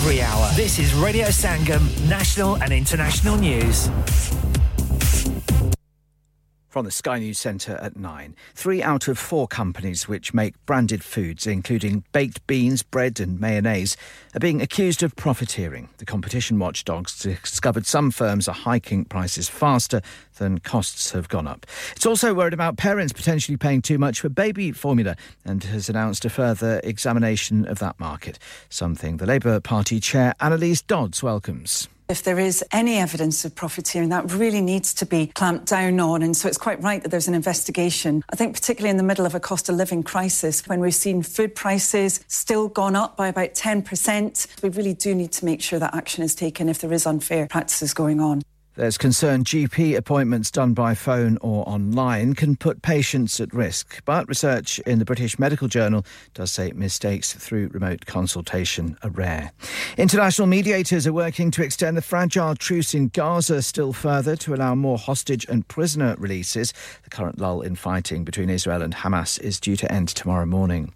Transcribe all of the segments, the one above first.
every hour. This is Radio Sangam, national and international news. From the Sky News Centre at 9. Three out of four companies which make branded foods, including baked beans, bread, and mayonnaise, are being accused of profiteering. The competition watchdogs discovered some firms are hiking prices faster than costs have gone up. It's also worried about parents potentially paying too much for baby formula and has announced a further examination of that market, something the Labour Party chair Annalise Dodds welcomes. If there is any evidence of profiteering, that really needs to be clamped down on. And so it's quite right that there's an investigation. I think, particularly in the middle of a cost of living crisis, when we've seen food prices still gone up by about 10%, we really do need to make sure that action is taken if there is unfair practices going on. There's concern GP appointments done by phone or online can put patients at risk. But research in the British Medical Journal does say mistakes through remote consultation are rare. International mediators are working to extend the fragile truce in Gaza still further to allow more hostage and prisoner releases. The current lull in fighting between Israel and Hamas is due to end tomorrow morning.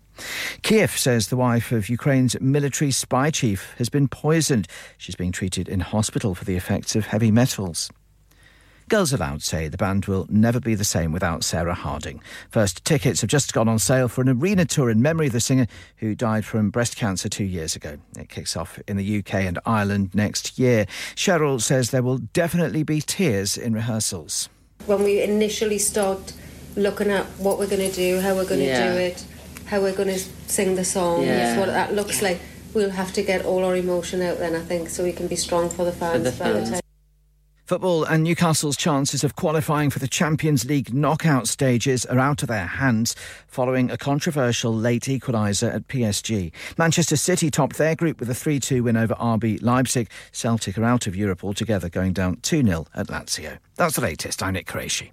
Kiev says the wife of Ukraine's military spy chief has been poisoned. She's being treated in hospital for the effects of heavy metals. Girls Aloud say the band will never be the same without Sarah Harding. First tickets have just gone on sale for an arena tour in memory of the singer who died from breast cancer two years ago. It kicks off in the UK and Ireland next year. Cheryl says there will definitely be tears in rehearsals. When we initially start looking at what we're going to do, how we're going to yeah. do it, how we're going to sing the song, yeah. what that looks yeah. like. We'll have to get all our emotion out then, I think, so we can be strong for the fans for the by fans. the time. Football and Newcastle's chances of qualifying for the Champions League knockout stages are out of their hands following a controversial late equaliser at PSG. Manchester City topped their group with a 3 2 win over RB Leipzig. Celtic are out of Europe altogether, going down 2 0 at Lazio. That's the latest. I'm Nick Qureshi.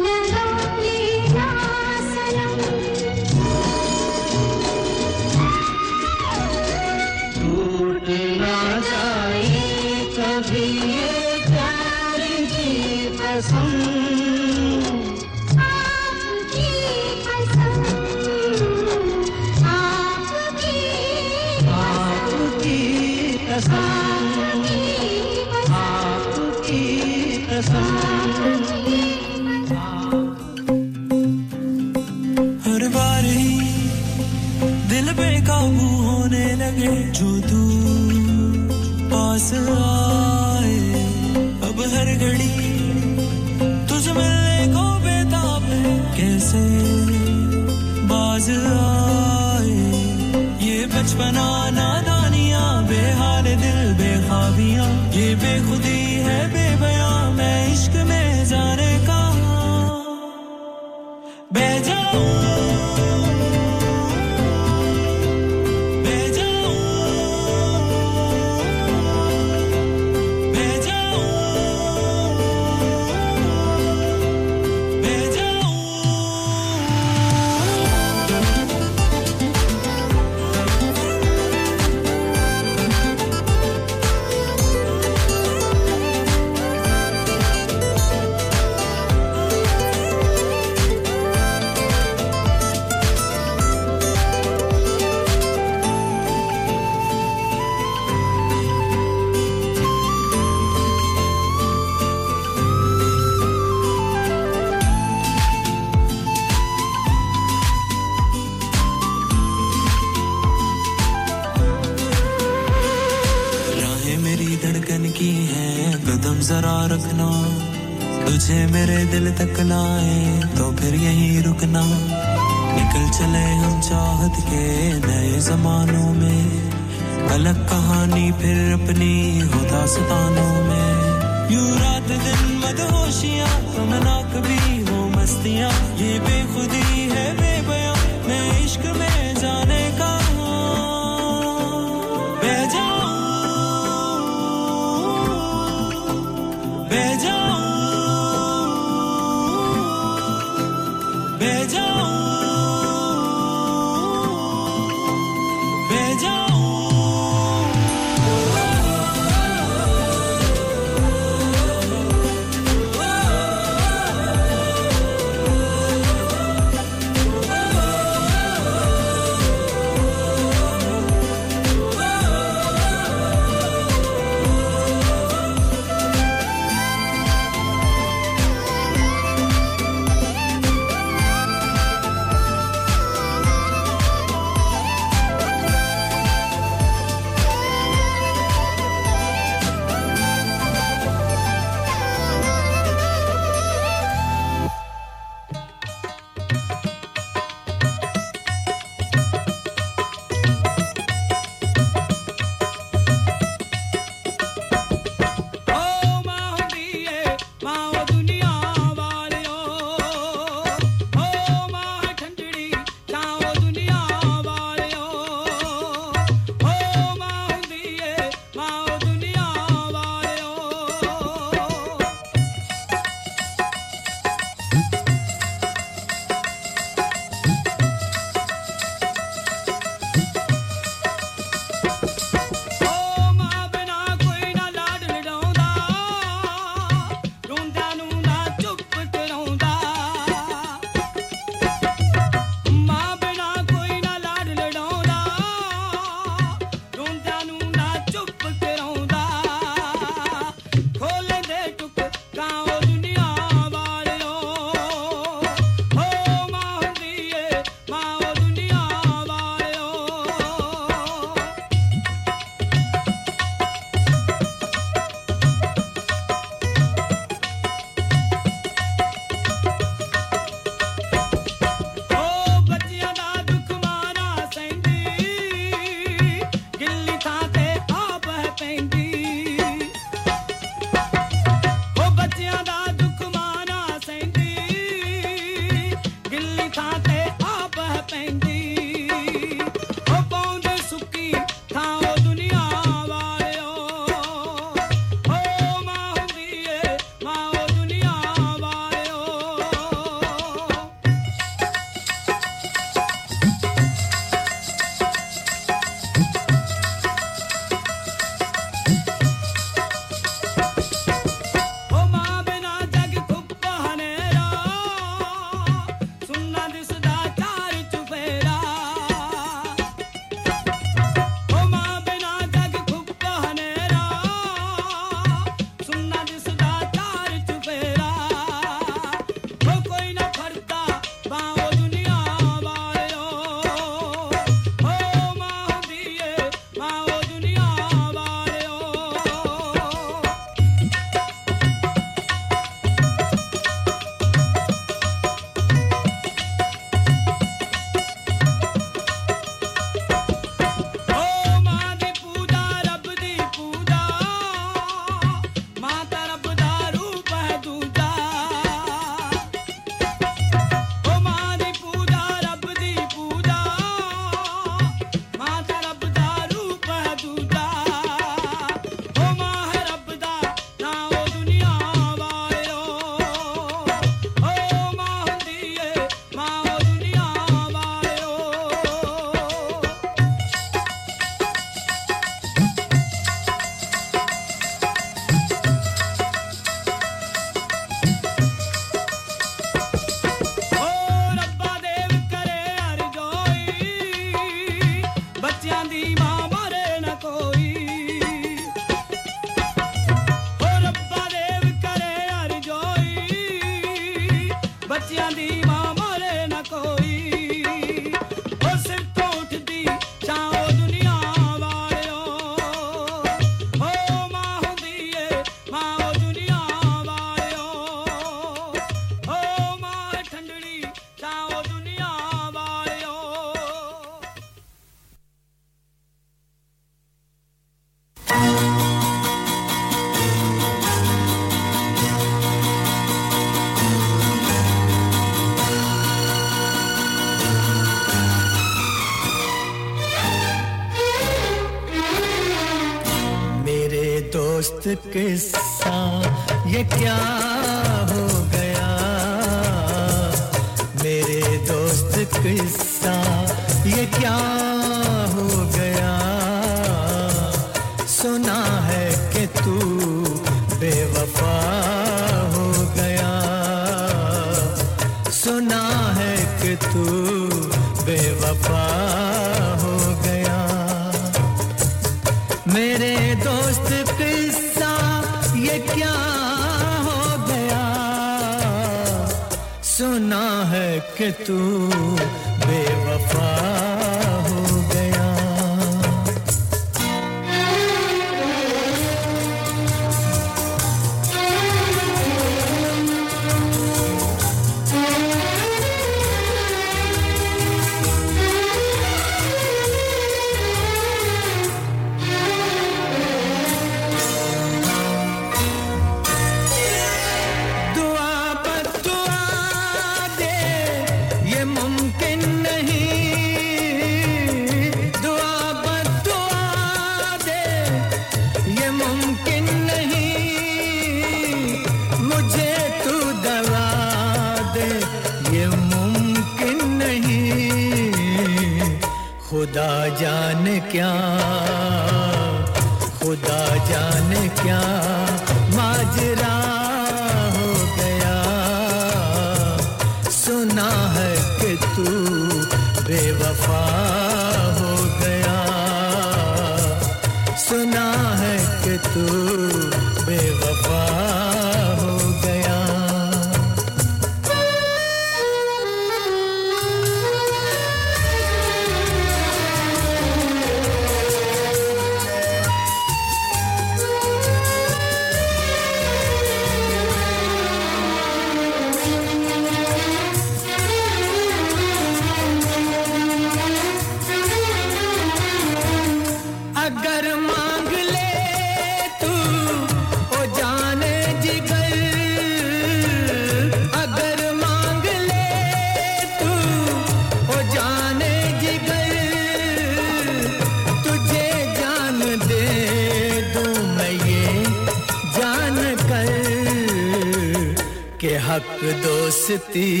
दोस्ती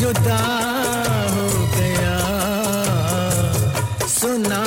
जुदा हो गया। सुना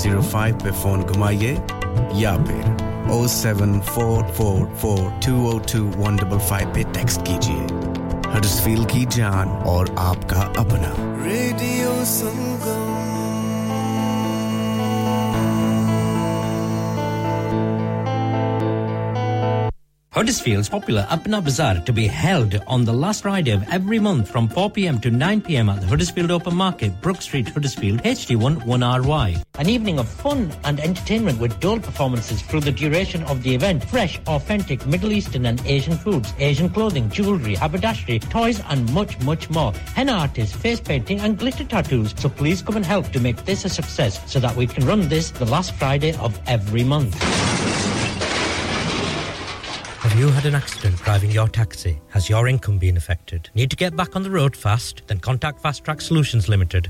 01484817705 पे phone घुमाइए या फिर 07444202155 पे टेक्स्ट कीजिए हडर्सफील्ड की जान और आपका अपना Radio Sangam Huddersfield's popular Apna Bazaar to be held on the last Friday of every month from 4pm to 9pm at the Huddersfield Open Market, Brook Street, Huddersfield, HD1 1RY. An evening of fun and entertainment with dual performances through the duration of the event. Fresh, authentic Middle Eastern and Asian foods, Asian clothing, jewellery, haberdashery, toys and much, much more. Henna artists, face painting and glitter tattoos. So please come and help to make this a success so that we can run this the last Friday of every month. Have you had an accident driving your taxi? Has your income been affected? Need to get back on the road fast? Then contact Fast Track Solutions Limited,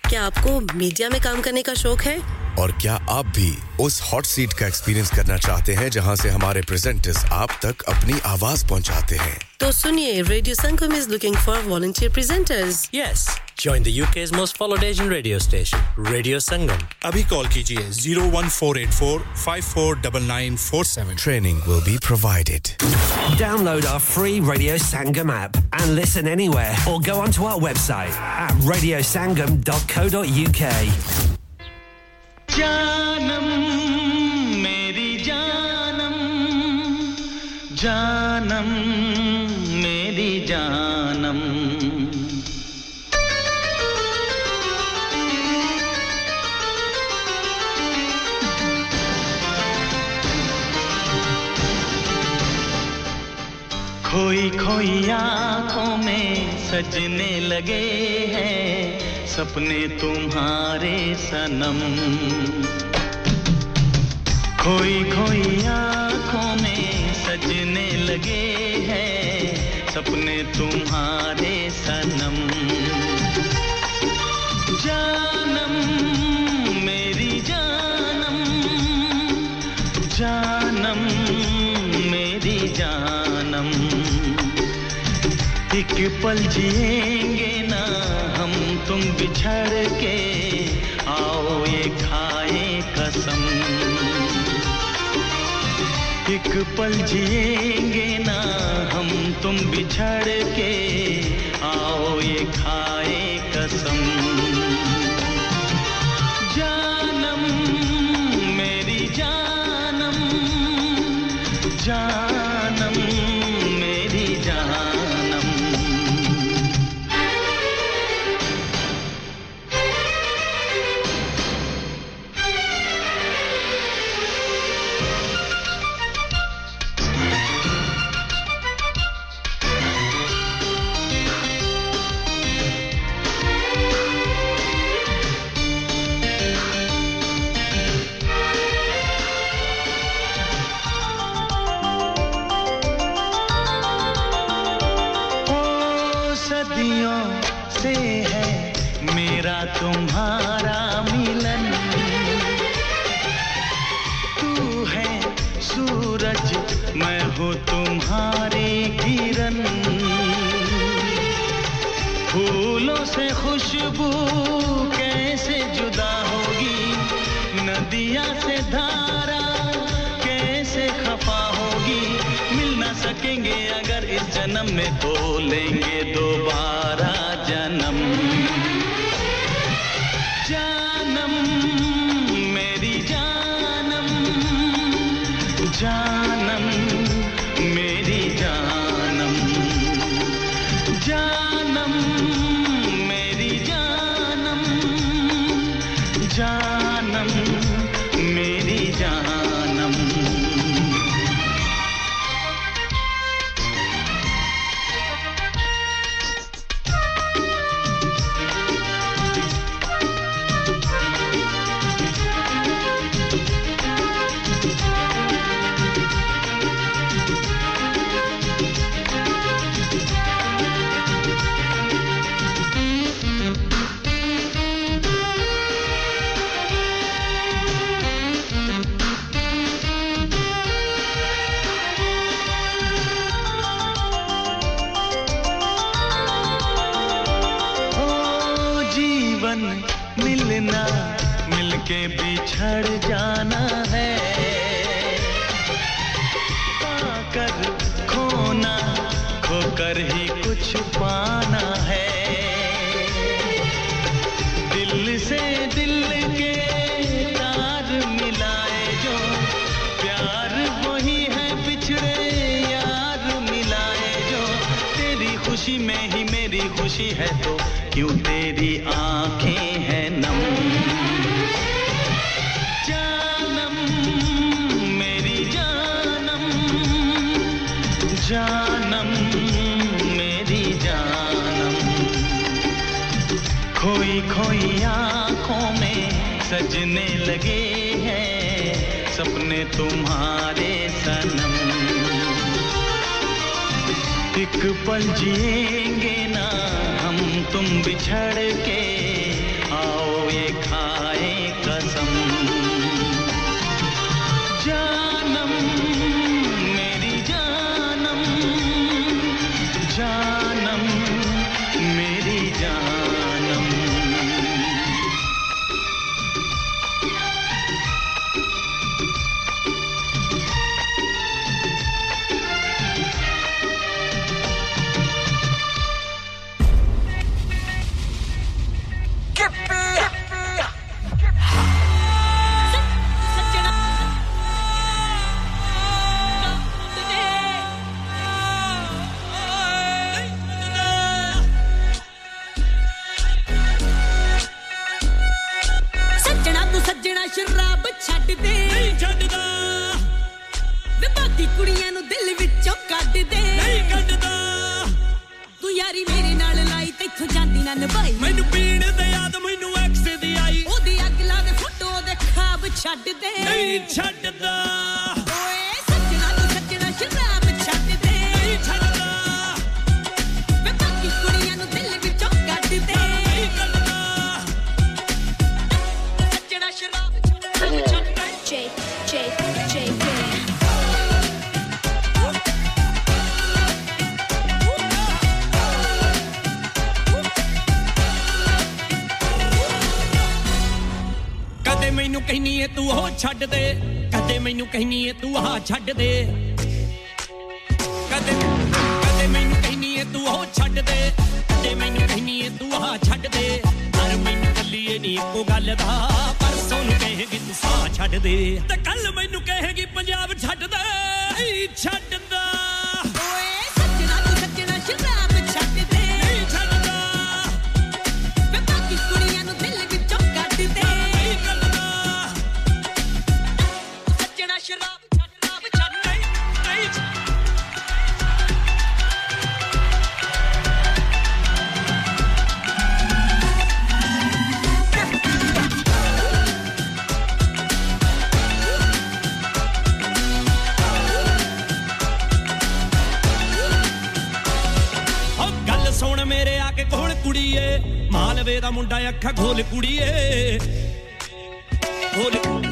क्या आपको media में काम करने का शौक है? और क्या आप भी उस हॉट सीट का एक्सपीरियंस करना चाहते हैं जहाँ से हमारे प्रेजेंटर्स आप तक अपनी आवाज़ पहुंचाते हैं? तो सुनिए Radio Sangam is looking for volunteer presenters yes join the UK's most followed Asian radio station Radio Sangam अभी कॉल कीजिए 01484549947 training will be provided download our free Radio Sangam app and listen anywhere और go on to our website at radiosangam.co radiosangam.co.uk. जानम मेरी जानम जानम मेरी जानम खोई खोई आँखों में सजने लगे हैं सपने तुम्हारे सनम। खोई खोई आँखों में सजने लगे हैं सपने तुम्हारे सनम। जानम, मेरी जानम जानम, मेरी जानम। एक पल जिएँगे बिछड़ के आओ ये खाए कसम। एक पल जिएँगे ना हम तुम बिछड़ के। तुम्हारे सनम। एक पल जिएँगे ना हम तुम बिछड़ के। ਏ ਤੂੰ ਉਹ ਛੱਡ ਦੇ। ਕਦੇ ਮੈਨੂੰ ਕਹਿਨੀ ਏ ਤੂੰ ਆਹ ਛੱਡ ਦੇ। ਕਦੇ ਕਦੇ ਮੈਨੂੰ ਕਹਿਨੀ ਏ ਤੂੰ ਉਹ ਛੱਡ ਦੇ। ਕਦੇ ਮੈਨੂੰ ਕਹਿਨੀ ਏ ਤੂੰ ਆਹ ਛੱਡ ਦੇ। ਪਰ ਮੈਨੂੰ ਕੱਲੀਏ ਨਹੀਂ ਇੱਕੋ ਗੱਲ ਦਾ। ਪਰਸੋਂ ਨੂੰ ਕਹੇਗੀ ਤੂੰ ਸਾਹ ਛੱਡ ਦੇ। ਤੇ ਕੱਲ ਮੈਨੂੰ ਕਹੇਗੀ, ਪੰਜਾਬ ਛੱਡ ਦੇ ਛੱਡ ਦੇ। ਲਵੇ ਦਾ ਮੁੰਡਾ ਅੱਖਾਂ ਖੋਲ ਕੁੜੀਏ ਖੋਲ ਕੁੜੀਏ।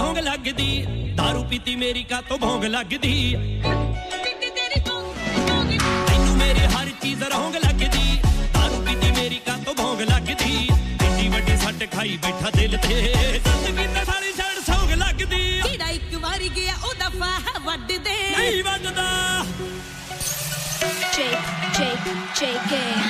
ਭੌਂਗ ਲੱਗਦੀ दारू ਪੀਤੀ ਮੇਰੀ ਕਾ ਤੋਂ ਭੌਂਗ ਲੱਗਦੀ ਤੈਨੂੰ ਮੇਰੇ ਹਰ ਚੀਜ਼ ਰਹੋਂਗ ਲੱਗਦੀ दारू ਪੀਤੀ ਮੇਰੀ ਕਾ ਤੋਂ ਭੌਂਗ ਲੱਗਦੀ ਐਡੀ ਵੱਡੀ ਸੱਟ ਖਾਈ ਬੈਠਾ ਦਿਲ ਤੇ ਜ਼ਿੰਦਗੀ ਤੇ ਸਾਰੀ ਛੜ ਸੌਂਗ ਲੱਗਦੀ ਜਿਹੜਾ ਇੱਕ ਵਾਰੀ ਗਿਆ ਉਹਦਾ ਫਾਹ ਵੱਢ ਦੇ ਨਹੀਂ ਵੱਢਦਾ Jake, Jake, Jake.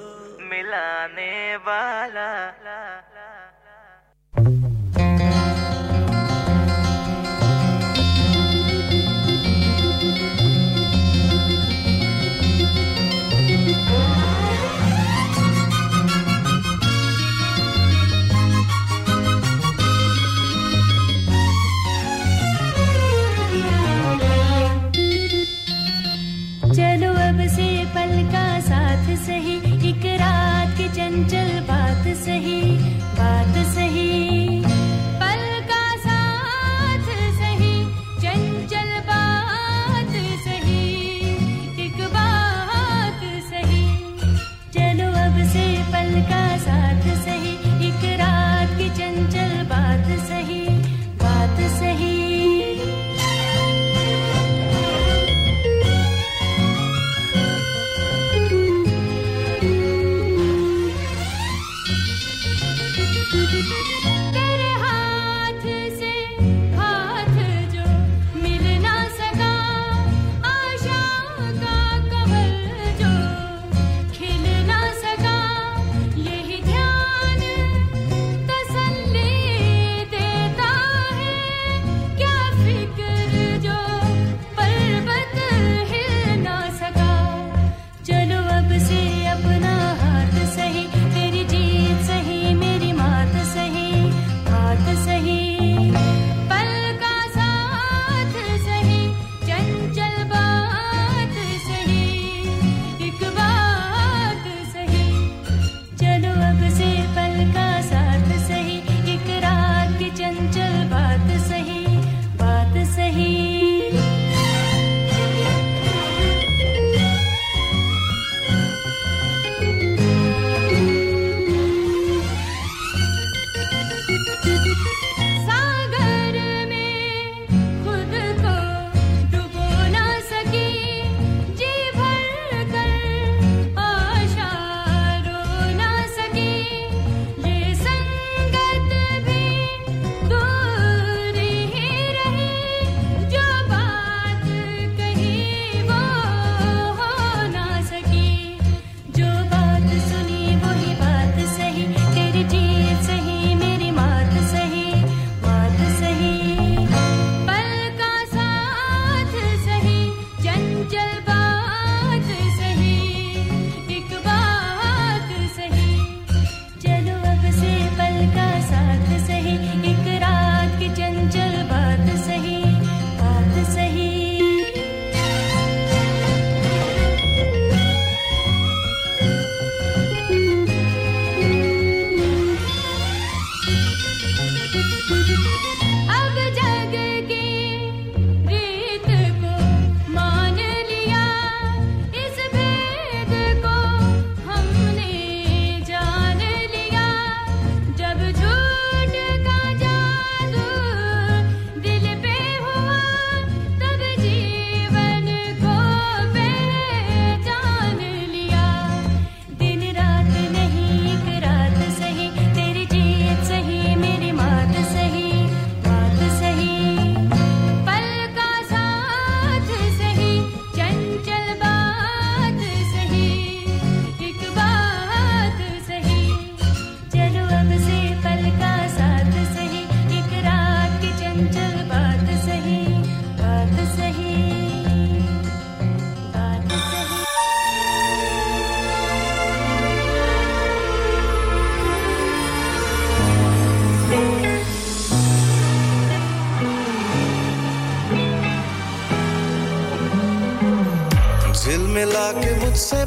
के मुझसे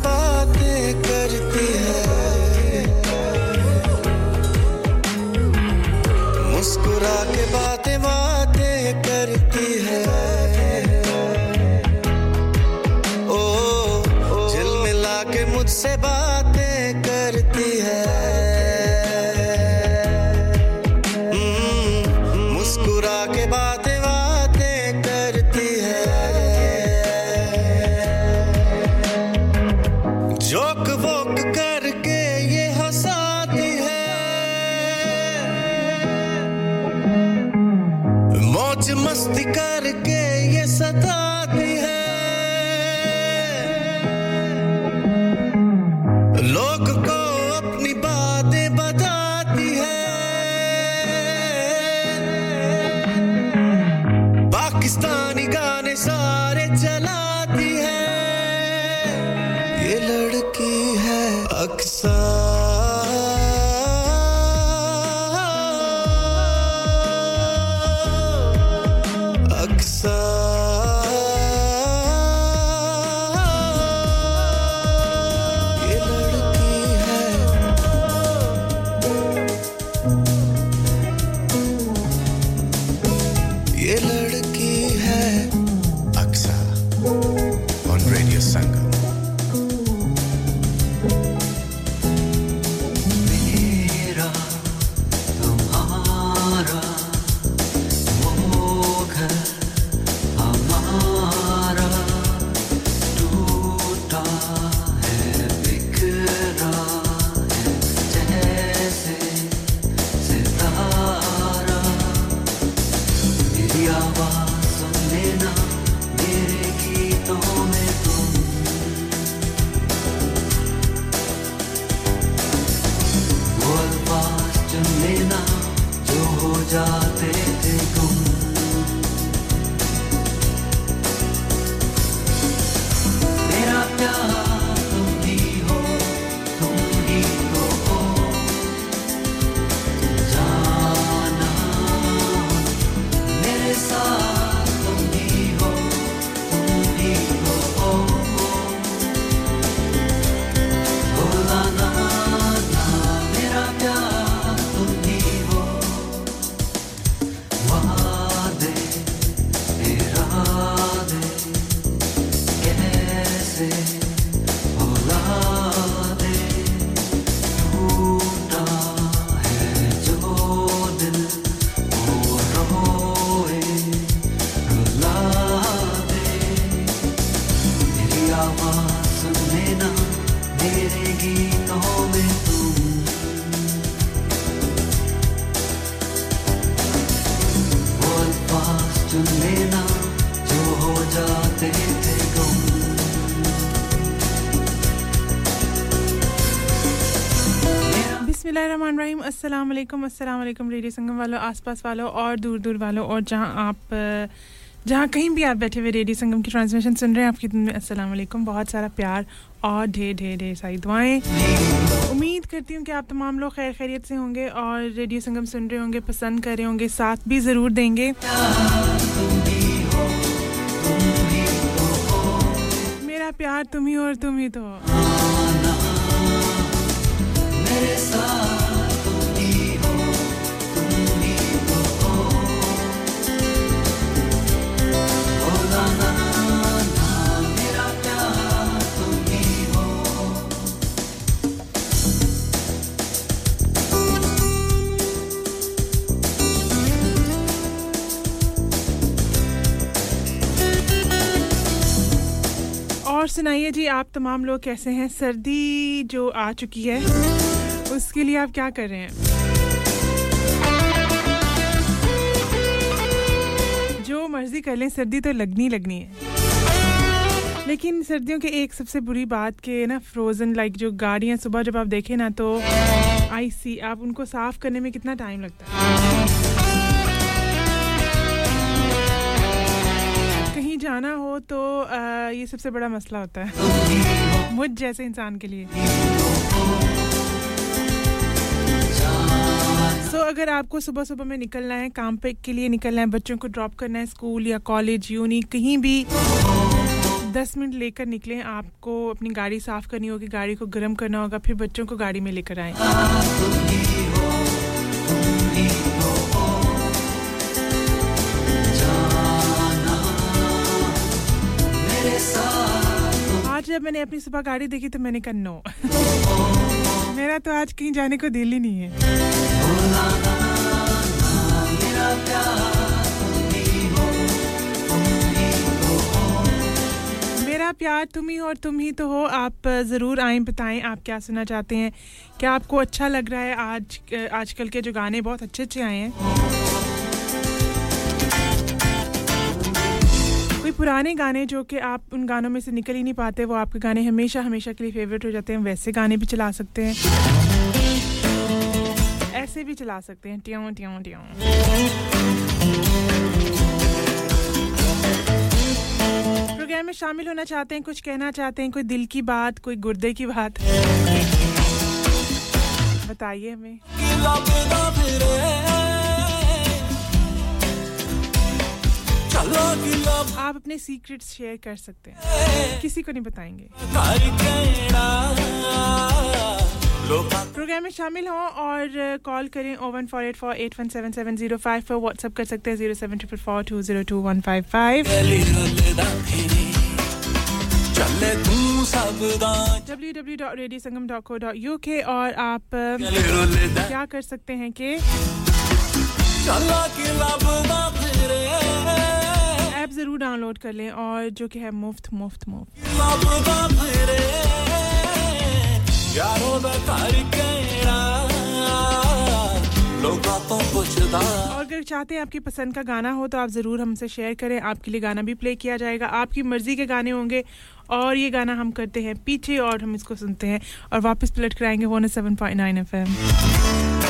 बिस्मिल्लाहिर्रहमानिर्रहीम अस्सलाम वालेकुम अस्सलाम वालेकुम रेडियो संगम वालों, आसपास वालों और दूर दूर वालों और जहाँ आप, जहाँ कहीं भी आप बैठे हुए रेडियो संगम की ट्रांसमिशन सुन रहे हैं, आपकी में अस्सलाम वालेकुम। बहुत सारा प्यार और ढेर ढेर ढेर सारी दुआएँ। उम्मीद करती हूँ कि आप तमाम लोग खैर खैरियत से होंगे और रेडियो संगम सुन रहे होंगे, पसंद कर रहे होंगे, साथ भी ज़रूर देंगे। मेरा प्यार तुम ही और तुम ही तो सुनाइए जी, आप तमाम लोग कैसे हैं? सर्दी जो आ चुकी है, उसके लिए आप क्या कर रहे हैं? जो मर्ज़ी कर लें, सर्दी तो लगनी लगनी है। लेकिन सर्दियों के एक सबसे बुरी बात के ना फ्रोज़न लाइक जो गाड़ियाँ सुबह जब आप देखें ना तो आईसी आप उनको साफ़ करने में कितना टाइम लगता है? जाना हो तो आ, ये सबसे बड़ा मसला होता है। मुझ जैसे इंसान के लिए। सो अगर आपको सुबह सुबह में निकलना है काम पे के लिए निकलना है बच्चों को ड्रॉप करना है स्कूल या कॉलेज यूनी कहीं भी दस मिनट लेकर निकलें आपको अपनी गाड़ी साफ़ करनी होगी गाड़ी को गर्म करना होगा फिर बच्चों को गाड़ी में लेकर आएँ। आज जब मैंने अपनी सुबह गाड़ी देखी तो मैंने कहा, नो। मेरा तो आज कहीं जाने को दिल ही नहीं है। मेरा प्यार तुम ही और तुम ही तो हो, आप ज़रूर आए, बताएँ, आप क्या सुनना चाहते हैं? क्या आपको अच्छा लग रहा है? आज, आजकल के जो गाने बहुत अच्छे अच्छे आए हैं। पुराने गाने जो कि आप उन गानों में से निकल ही नहीं पाते, वो आपके गाने हमेशा हमेशा के लिए फेवरेट हो जाते हैं। वैसे गाने भी चला सकते हैं। ऐसे भी चला सकते हैं। ट्यों ट्यों ट्यों। प्रोग्राम में शामिल होना चाहते हैं, कुछ कहना चाहते हैं, कोई दिल की बात, कोई गुर्दे की बात। बताइए हमें। आप अपने सीक्रेट्स शेयर कर सकते हैं। किसी को नहीं बताएँगे। प्रोग्राम में शामिल हों और कॉल करें O one four eight four eight one seven seven zero five पर। व्हाट्सअप कर सकते हैं zero seven triple four two zero two one five five www.radiosangam.co.uk और आप क्या कर सकते हैं कि ज़रूर डाउनलोड कर लें और जो कि है मुफ़्त मुफ़्त मुफ़्त। और अगर चाहते हैं आपकी पसंद का गाना हो तो आप ज़रूर हमसे शेयर करें। आपके लिए गाना भी प्ले किया जाएगा। आपकी मर्ज़ी के गाने होंगे और ये गाना हम करते हैं पीछे और हम इसको सुनते हैं और वापस पलट कराएँगे one seven point nine F M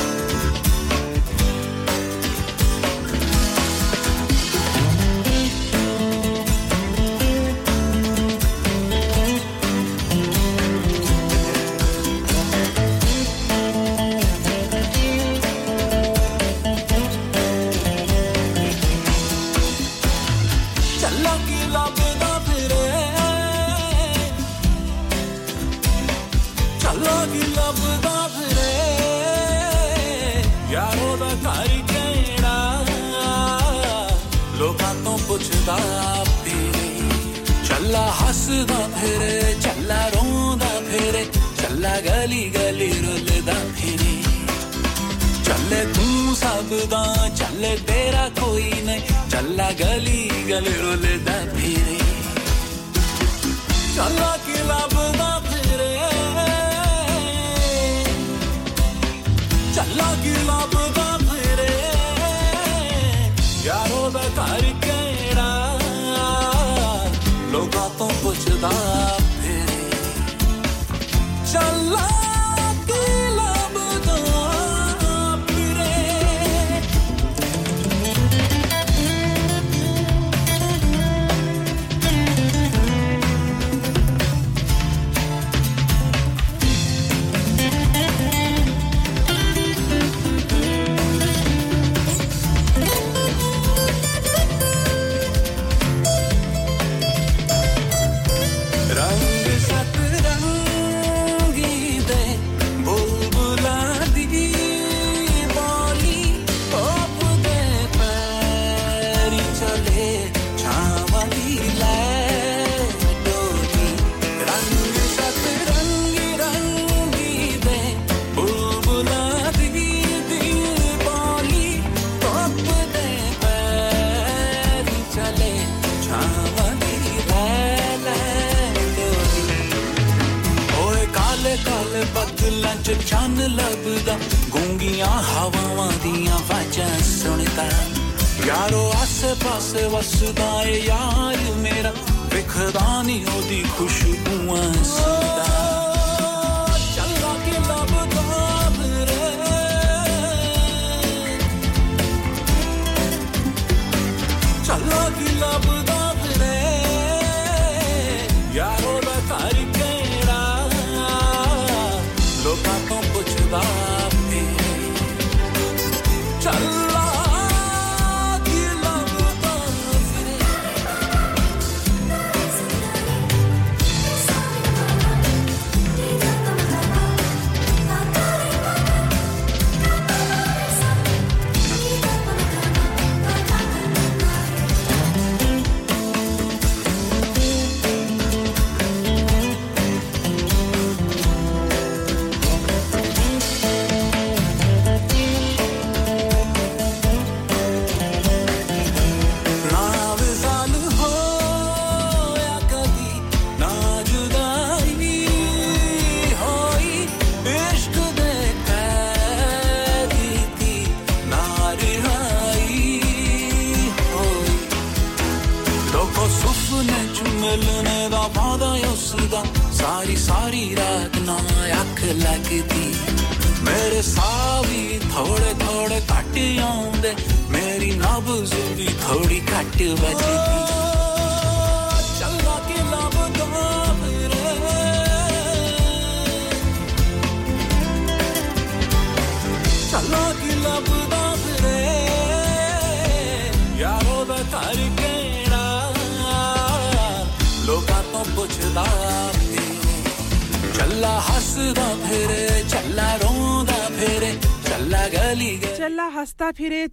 zico, chupo um.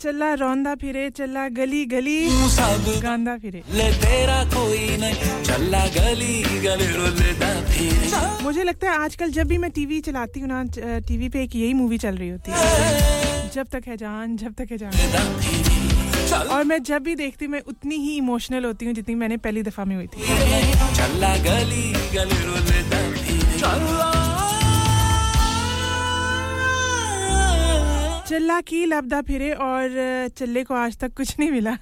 ਚੱਲਾ ਰੋਂਦਾ ਫਿਰੇ ਚੱਲਾ ਗਲੀ ਗਲੀ ਗਾਉਂਦਾ ਫਿਰੇ ले तेरा कोई नहीं चला गली गली रुलदा फिरे मुझे लगता है आजकल जब भी मैं टीवी चलाती हूँ ना टीवी पे एक यही मूवी चल रही होती है जब तक है जान जब तक है जान और मैं जब भी देखती हूँ मैं उतनी ही इमोशनल होती हूँ जितनी मैंने पहली दफा में हुई थी चल्ला की लबदा फिरे और चल्ले को आज तक कुछ नहीं मिला।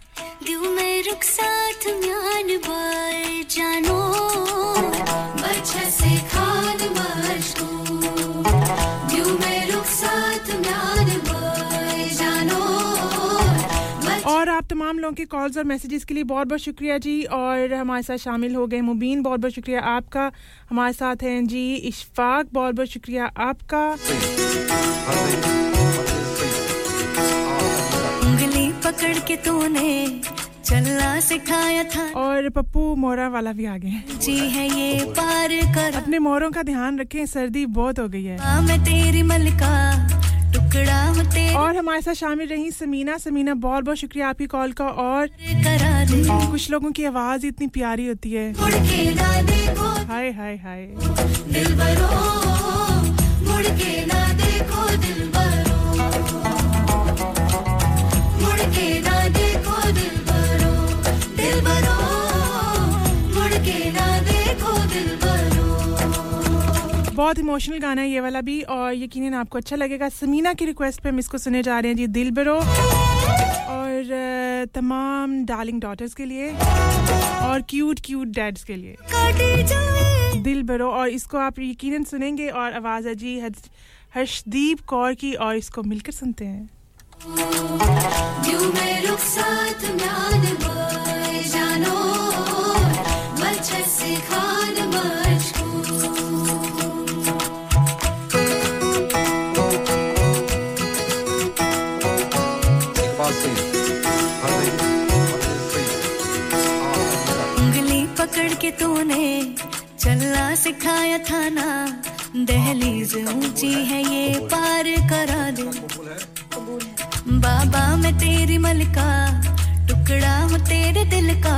और आप तमाम लोगों के कॉल्स और मैसेजेस के लिए बहुत बहुत शुक्रिया जी। और हमारे साथ शामिल हो गए मुबीन बहुत बहुत शुक्रिया आपका। हमारे साथ हैं जी इशफाक बहुत बहुत शुक्रिया आपका। के तूने चलना सिखाया था। और पप्पू मोरा वाला भी आ गए जी है ये पार कर। अपने मोरों का ध्यान रखें सर्दी बहुत हो गई है। हाँ, मैं तेरी मलका टुकड़ा हूँ और हमारे साथ शामिल रही समीना। समीना बहुत बहुत शुक्रिया आपकी कॉल का। और कुछ लोगों की आवाज़ इतनी प्यारी होती है। मुड़ के ना देखो हाय हाय हाय। बहुत इमोशनल गाना है ये वाला भी और यकीनन आपको अच्छा लगेगा। समीना की रिक्वेस्ट पे हम इसको सुने जा रहे हैं जी दिल बरो और तमाम डार्लिंग डॉटर्स के लिए और क्यूट क्यूट डैड्स के लिए। दिल बरो और इसको आप यकीनन सुनेंगे और आवाज़ है जी हर्षदीप कौर की और इसको मिलकर सुनते हैं। तूने चलना सिखाया था ना दहलीज ऊँची है ये पार करा दे। बाबा, मैं तेरी मलका, टुकड़ा हूँ तेरे दिल का।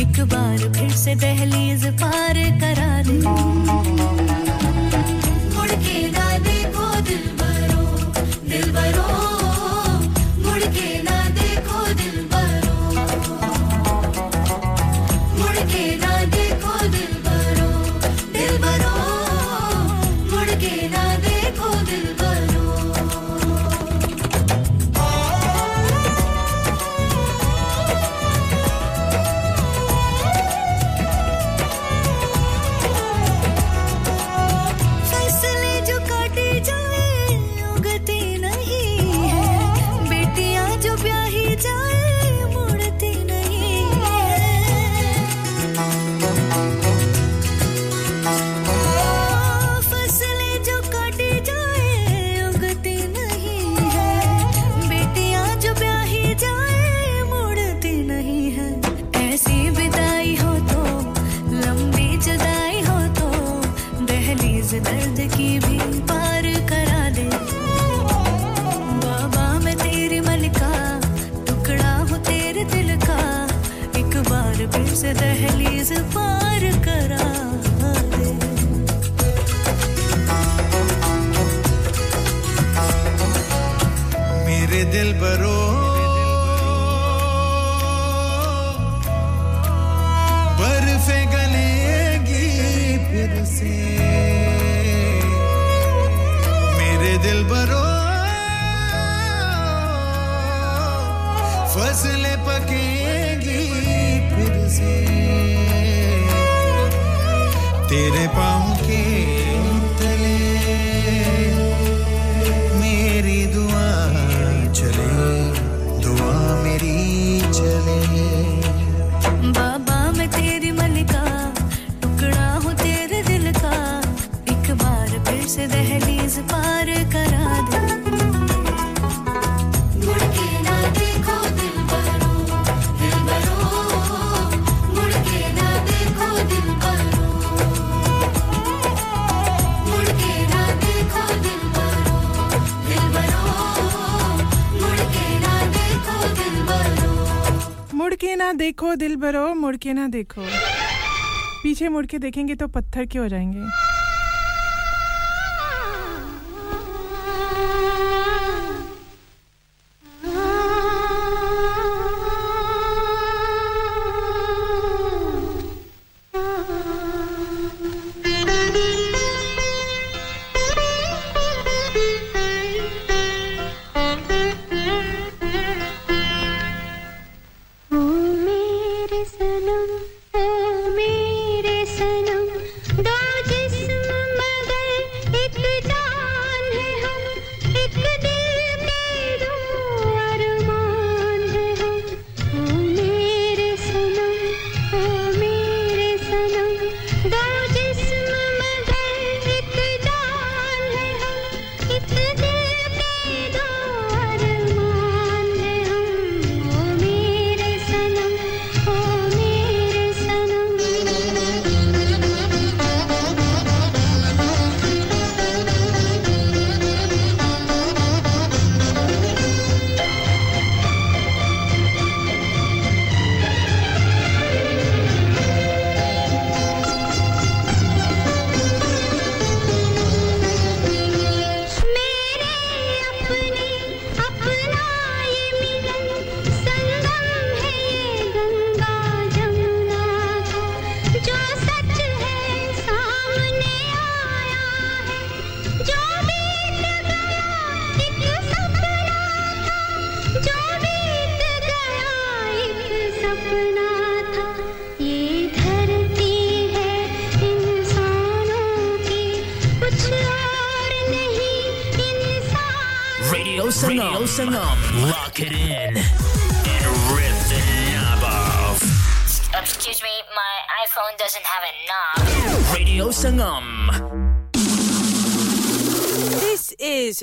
एक बार फिर से दहलीज पार करा दे। मुड़ के ना देखो। पीछे मुड़ के देखेंगे तो पत्थर के हो जाएँगे?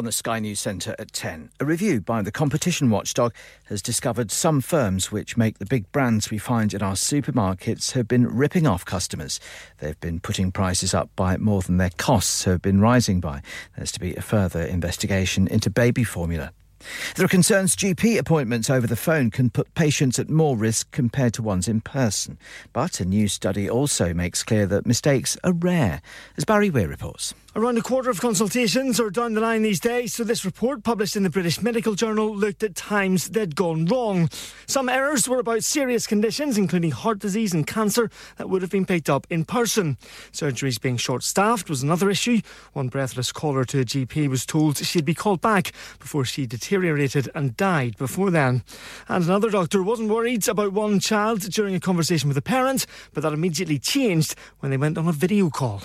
From the Sky News Centre at 10, a review by the competition watchdog has discovered some firms which make the big brands we find in our supermarkets have been ripping off customers. They've been putting prices up by more than their costs have been rising by. There's to be a further investigation into baby formula. There are concerns GP appointments over the phone can put patients at more risk compared to ones in person. But a new study also makes clear that mistakes are rare, as Barry Weir reports. Around a quarter of consultations are down the line these days, so this report, published in the British Medical Journal, looked at times they'd gone wrong. Some errors were about serious conditions, including heart disease and cancer, that would have been picked up in person. Surgeries being short staffed was another issue. One breathless caller to a GP was told she'd be called back before she deteriorated and died before then. And another doctor wasn't worried about one child during a conversation with a parent, but that immediately changed when they went on a video call.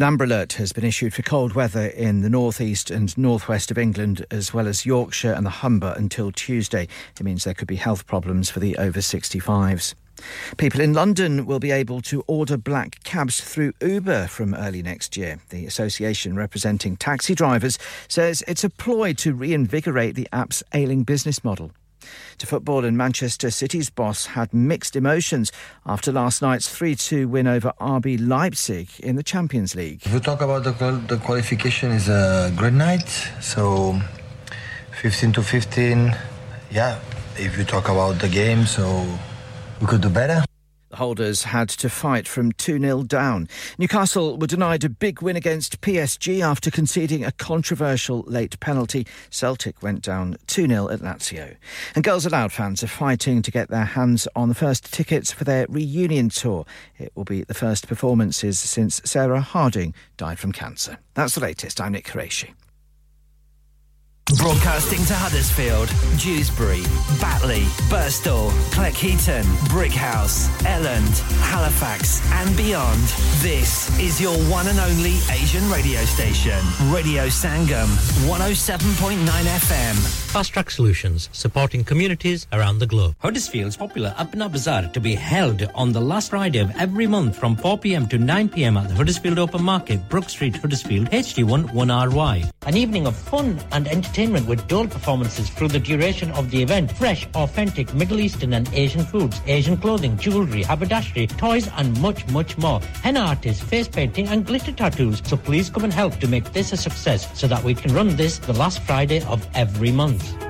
An amber alert has been issued for cold weather in the northeast and northwest of England, as well as Yorkshire and the Humber until Tuesday. It means there could be health problems for the over 65s. People in London will be able to order black cabs through Uber from early next year. The association representing taxi drivers says it's a ploy to reinvigorate the app's ailing business model. To football, and Manchester City's boss had mixed emotions after last night's 3 2 win over RB Leipzig in the Champions League. If we talk about the, the qualification, is a great night. So 15 to 15, yeah. If you talk about the game, so we could do better. The holders had to fight from 2 0 down. Newcastle were denied a big win against PSG after conceding a controversial late penalty. Celtic went down 2 0 at Lazio. And Girls Aloud fans are fighting to get their hands on the first tickets for their reunion tour. It will be the first performances since Sarah Harding died from cancer. That's the latest. I'm Nick Qureshi. Broadcasting to Huddersfield, Dewsbury, Batley, Burstall, Cleckheaton, Brickhouse, Elland, Halifax, and beyond. This is your one and only Asian radio station, Radio Sangam, 107.9 FM. Fast Track Solutions, supporting communities around the globe. Huddersfield's popular Apna Bazaar to be held on the last Friday of every month from 4 pm to 9 pm at the Huddersfield Open Market, Brook Street, Huddersfield, HD1 1RY. An evening of fun and entertainment with dual performances through the duration of the event. Fresh, authentic Middle Eastern and Asian foods, Asian clothing, jewellery, haberdashery, toys, and much, much more. Henna artists, face painting, and glitter tattoos. So please come and help to make this a success so that we can run this the last Friday of every month.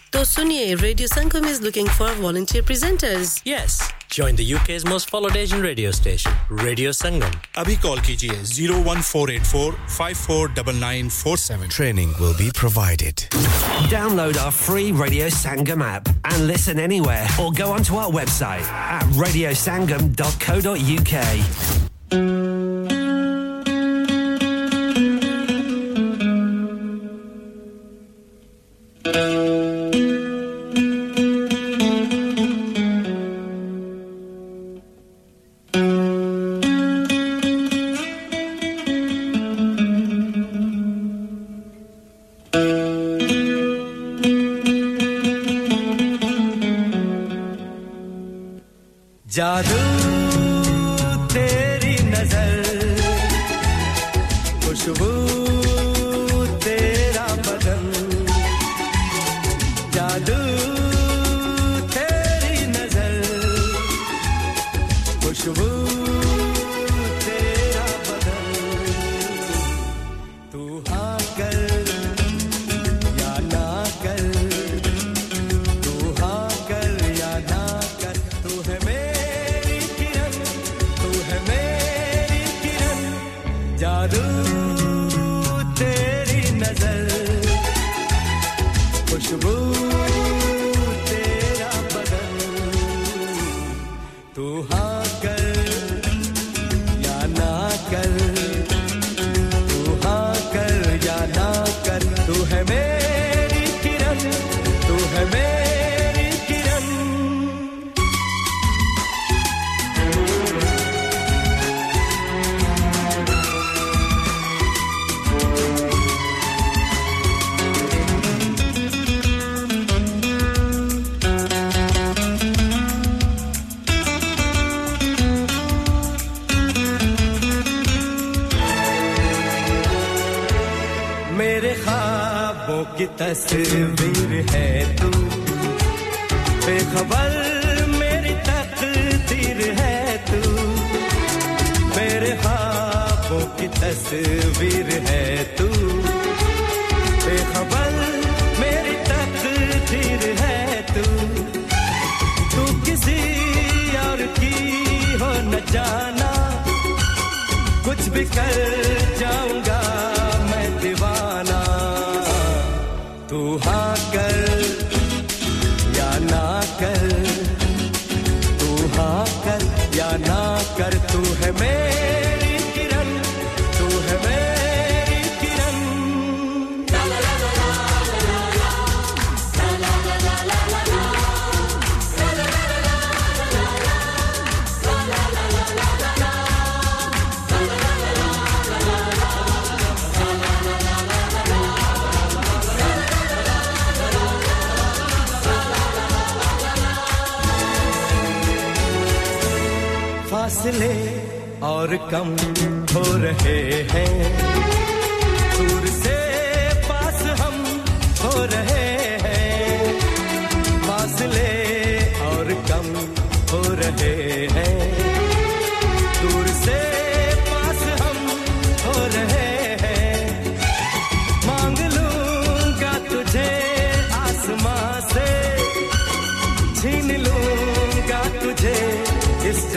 तो सुनिए Radio Sangam is looking for volunteer presenters Yes, join the UK's most followed Asian radio station, Radio Sangam. अभी call कीजिए 01484 549947. Training will be provided. Download our free Radio Sangam app and listen anywhere or go onto our website at radiosangam.co.uk. जादू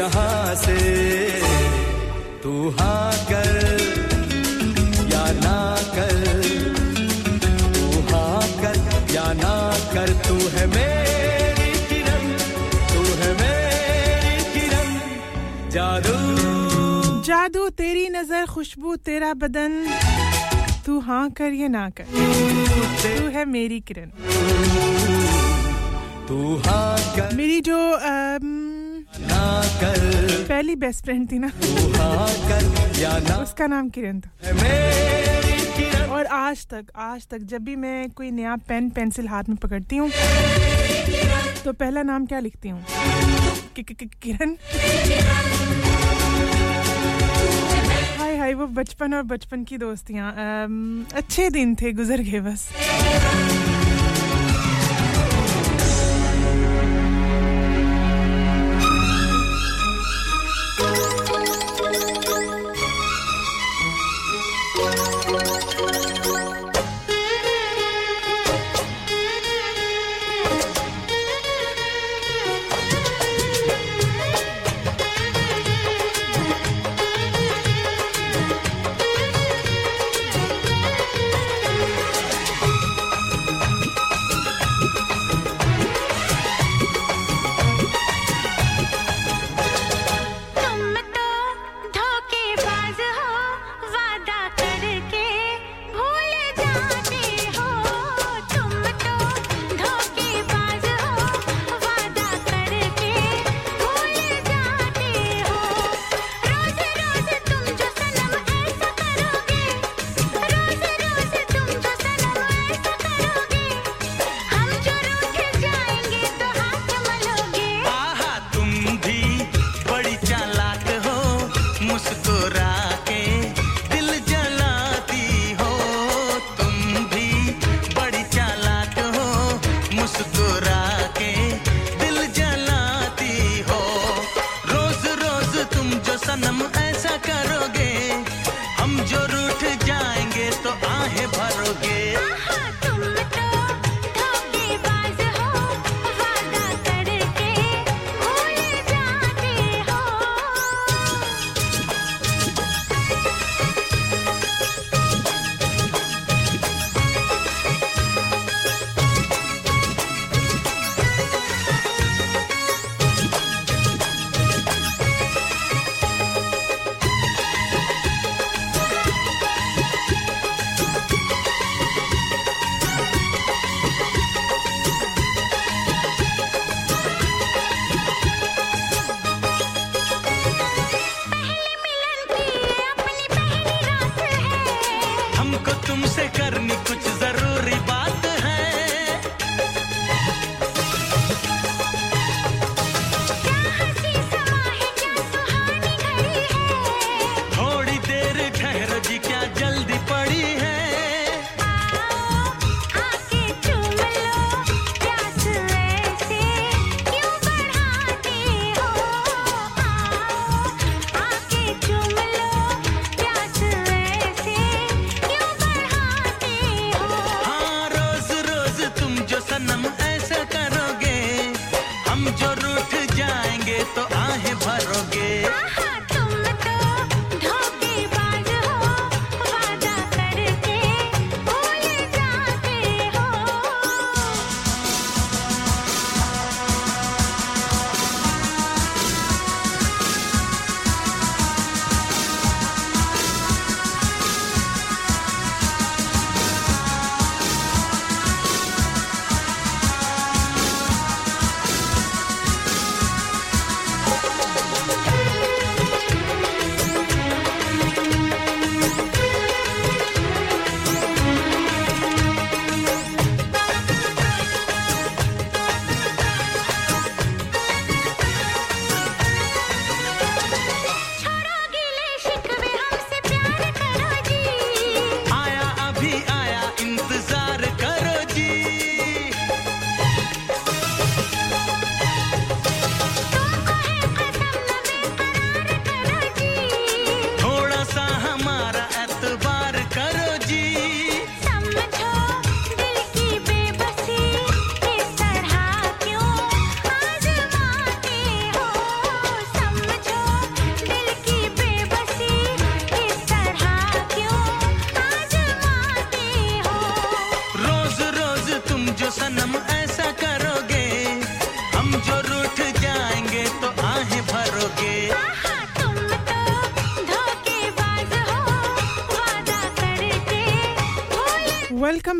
जहाँ से तू हाँ कर या ना कर तू हाँ कर या ना कर तू है मेरी किरण तू है मेरी किरण जादू। जादू तेरी नज़र खुशबू तेरा बदन तू हाँ कर या ना कर तू है मेरी किरण। तू हाँ कर। मेरी जो ना कर। पहली बेस्ट फ्रेंड थी ना। कर उसका नाम किरण था। और आज तक आज तक जब भी मैं कोई नया पेन पेंसिल हाथ में पकड़ती हूँ तो पहला नाम क्या लिखती हूँ? किरण। हाय हाय वो बचपन और बचपन की दोस्तियाँ। अच्छे दिन थे गुजर गए बस।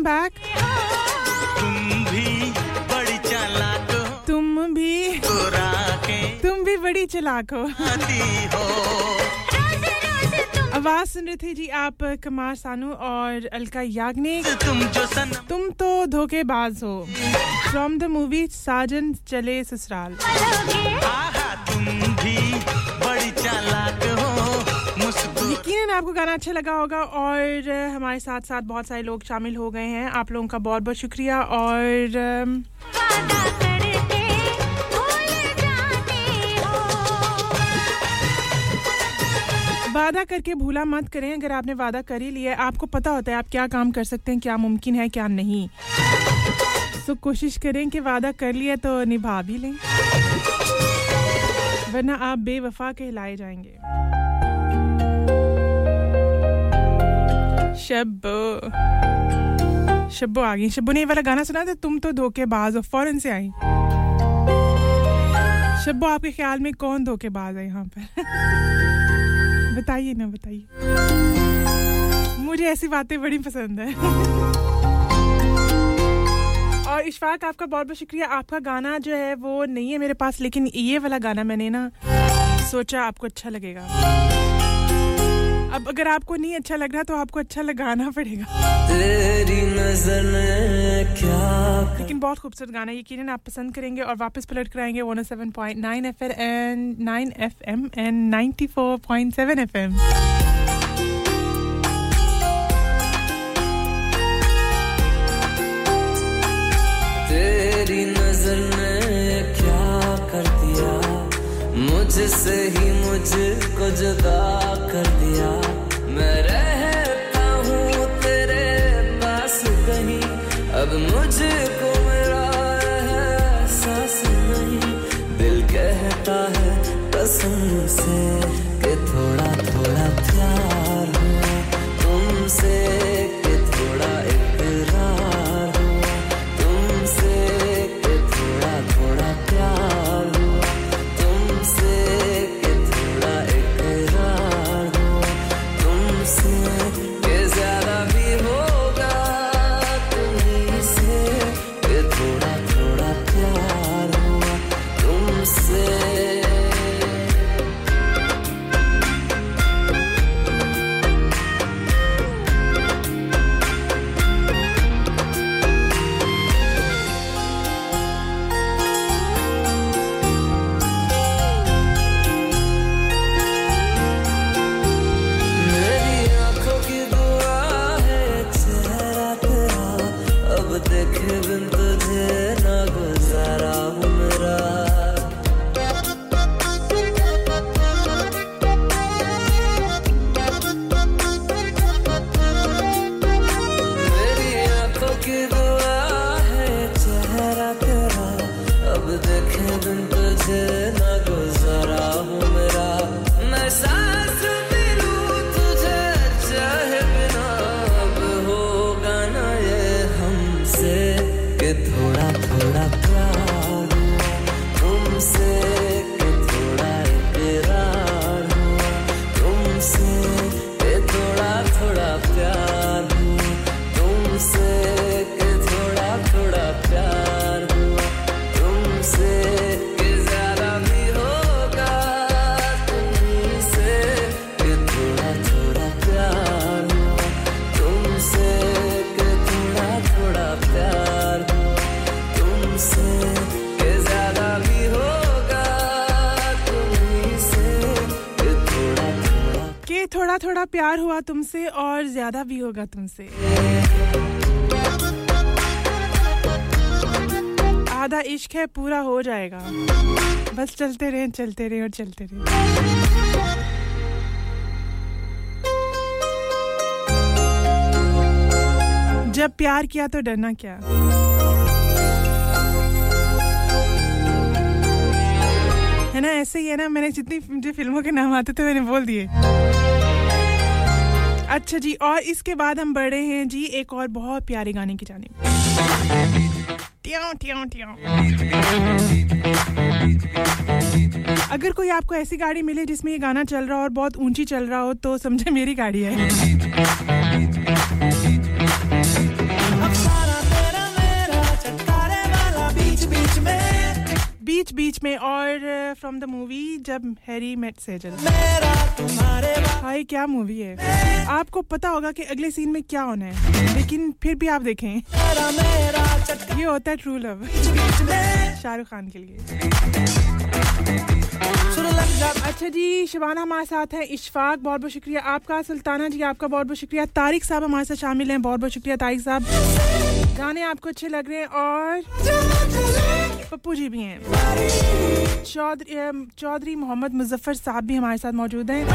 बैक तुम भी बड़ी चालाक हो तुम भी तुम भी बड़ी चालाक हो। आवाज़ सुन रहे थे जी आप, कमार सानू और अलका याग्निक। तुम जो सन तुम तो धोखेबाज हो। फ्रॉम द मूवी साजन चले ससुराल। तुम भी यकीनन आपको गाना अच्छा लगा होगा और हमारे साथ साथ बहुत सारे लोग शामिल हो गए हैं। आप लोगों का बहुत बहुत शुक्रिया और वादा करके भूला मत करें। अगर आपने वादा कर ही लिया है, आपको पता होता है आप क्या काम कर सकते हैं क्या मुमकिन है क्या नहीं। तो कोशिश करें कि वादा कर लिया तो निभा भी लें वरना आप बेवफा कहलाए जाएँगे। शब्बो शब्बो आ गई। शब्बो ने ये वाला गाना सुना था, तुम तो धोखेबाज हो, फ़ौरन से आई। शब्बो, आपके ख्याल में कौन धोखेबाज है यहाँ पर? बताइए ना, बताइए। मुझे ऐसी बातें बड़ी पसंद है। और इशफाक, आपका बहुत बहुत शुक्रिया। आपका गाना जो है, वो नहीं है मेरे पास, लेकिन ये वाला गाना मैंने ना सोचा आपको अच्छा लगेगा। अब अगर आपको नहीं अच्छा लग रहा तो आपको अच्छा लगाना पड़ेगा। तेरी नज़र ने क्या लेकिन बहुत खूबसूरत गाना यकीन आप पसंद करेंगे और वापस पलट कराएँगे 107.9 F and nine F M and 94.7 F M तेरी नज़र मुझसे ही मुझको जुदा कर दिया। मैं रहता हूँ तेरे पास कहीं। अब मुझको मेरा एहसास नहीं। दिल कहता है कसम से कि थोड़ा थोड़ा प्यार हुआ तुमसे। प्यार हुआ तुमसे और ज़्यादा भी होगा तुमसे। आधा इश्क है, पूरा हो जाएगा। बस चलते रहे चलते रहे और चलते रहे। जब प्यार किया तो डरना क्या? है ना, ऐसे ही है ना, मैंने जितनी मुझे फ़िल्मों के नाम आते थे, मैंने बोल दिए। अच्छा जी, और इसके बाद हम बढ़े हैं जी एक और बहुत प्यारे गाने की जाने अगर कोई आपको ऐसी गाड़ी मिले जिसमें ये गाना चल रहा हो और बहुत ऊँची चल रहा हो तो समझे मेरी गाड़ी है। बीच बीच में और from the movie Jab Harry Met Sejal हाय क्या मूवी है? आपको पता होगा कि अगले सीन में क्या होना है, लेकिन फिर भी आप देखें। ये होता है ट्रू लव शाहरुख खान के लिए। अच्छा जी शिवाना हमारे साथ है इशफाक। बहुत बहुत शुक्रिया आपका। सुल्ताना जी, आपका बहुत बहुत शुक्रिया। तारिक साहब हमारे साथ शामिल हैं। बहुत बहुत शुक्रिया तारिक साहब। गाने आपको अच्छे लग रहे हैं और पप्पू जी भी हैं। चौधरी चौधरी मोहम्मद मुजफ्फर साहब भी हमारे साथ मौजूद हैं।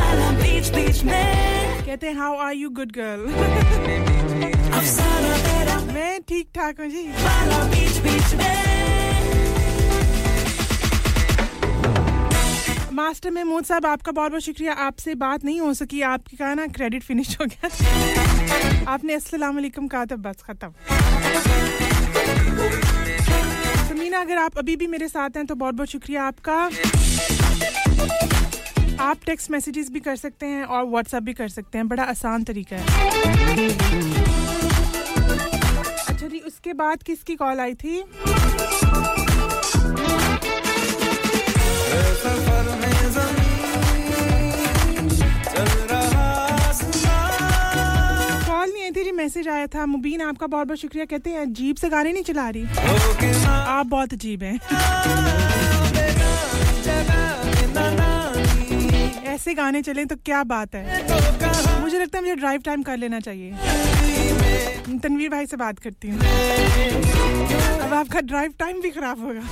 कहते हैं how are you good girl मैं ठीक ठाक हूँ जी। मास्टर महमूद साहब, आपका बहुत बहुत शुक्रिया। आपसे बात नहीं हो सकी, आपकी कहा ना क्रेडिट फिनिश हो गया। आपने अस्सलाम वालेकुम कहा था, बस खत्म। समीना, अगर आप अभी भी मेरे साथ हैं तो बहुत बहुत शुक्रिया आपका। आप टेक्स्ट मैसेजेस भी कर सकते हैं और व्हाट्सएप भी कर सकते हैं, बड़ा आसान तरीका है। अच्छा जी, उसके बाद किसकी कॉल आई थी? नहीं जी मैसेज आया था, मुबीन आपका बहुत बहुत शुक्रिया। कहते हैं अजीब से गाने नहीं चला रही। आप बहुत अजीब हैं। ऐसे गाने चलें तो क्या बात है। मुझे लगता है मुझे ड्राइव टाइम कर लेना चाहिए। तनवीर भाई से बात करती हूँ। अब आपका ड्राइव टाइम भी खराब होगा।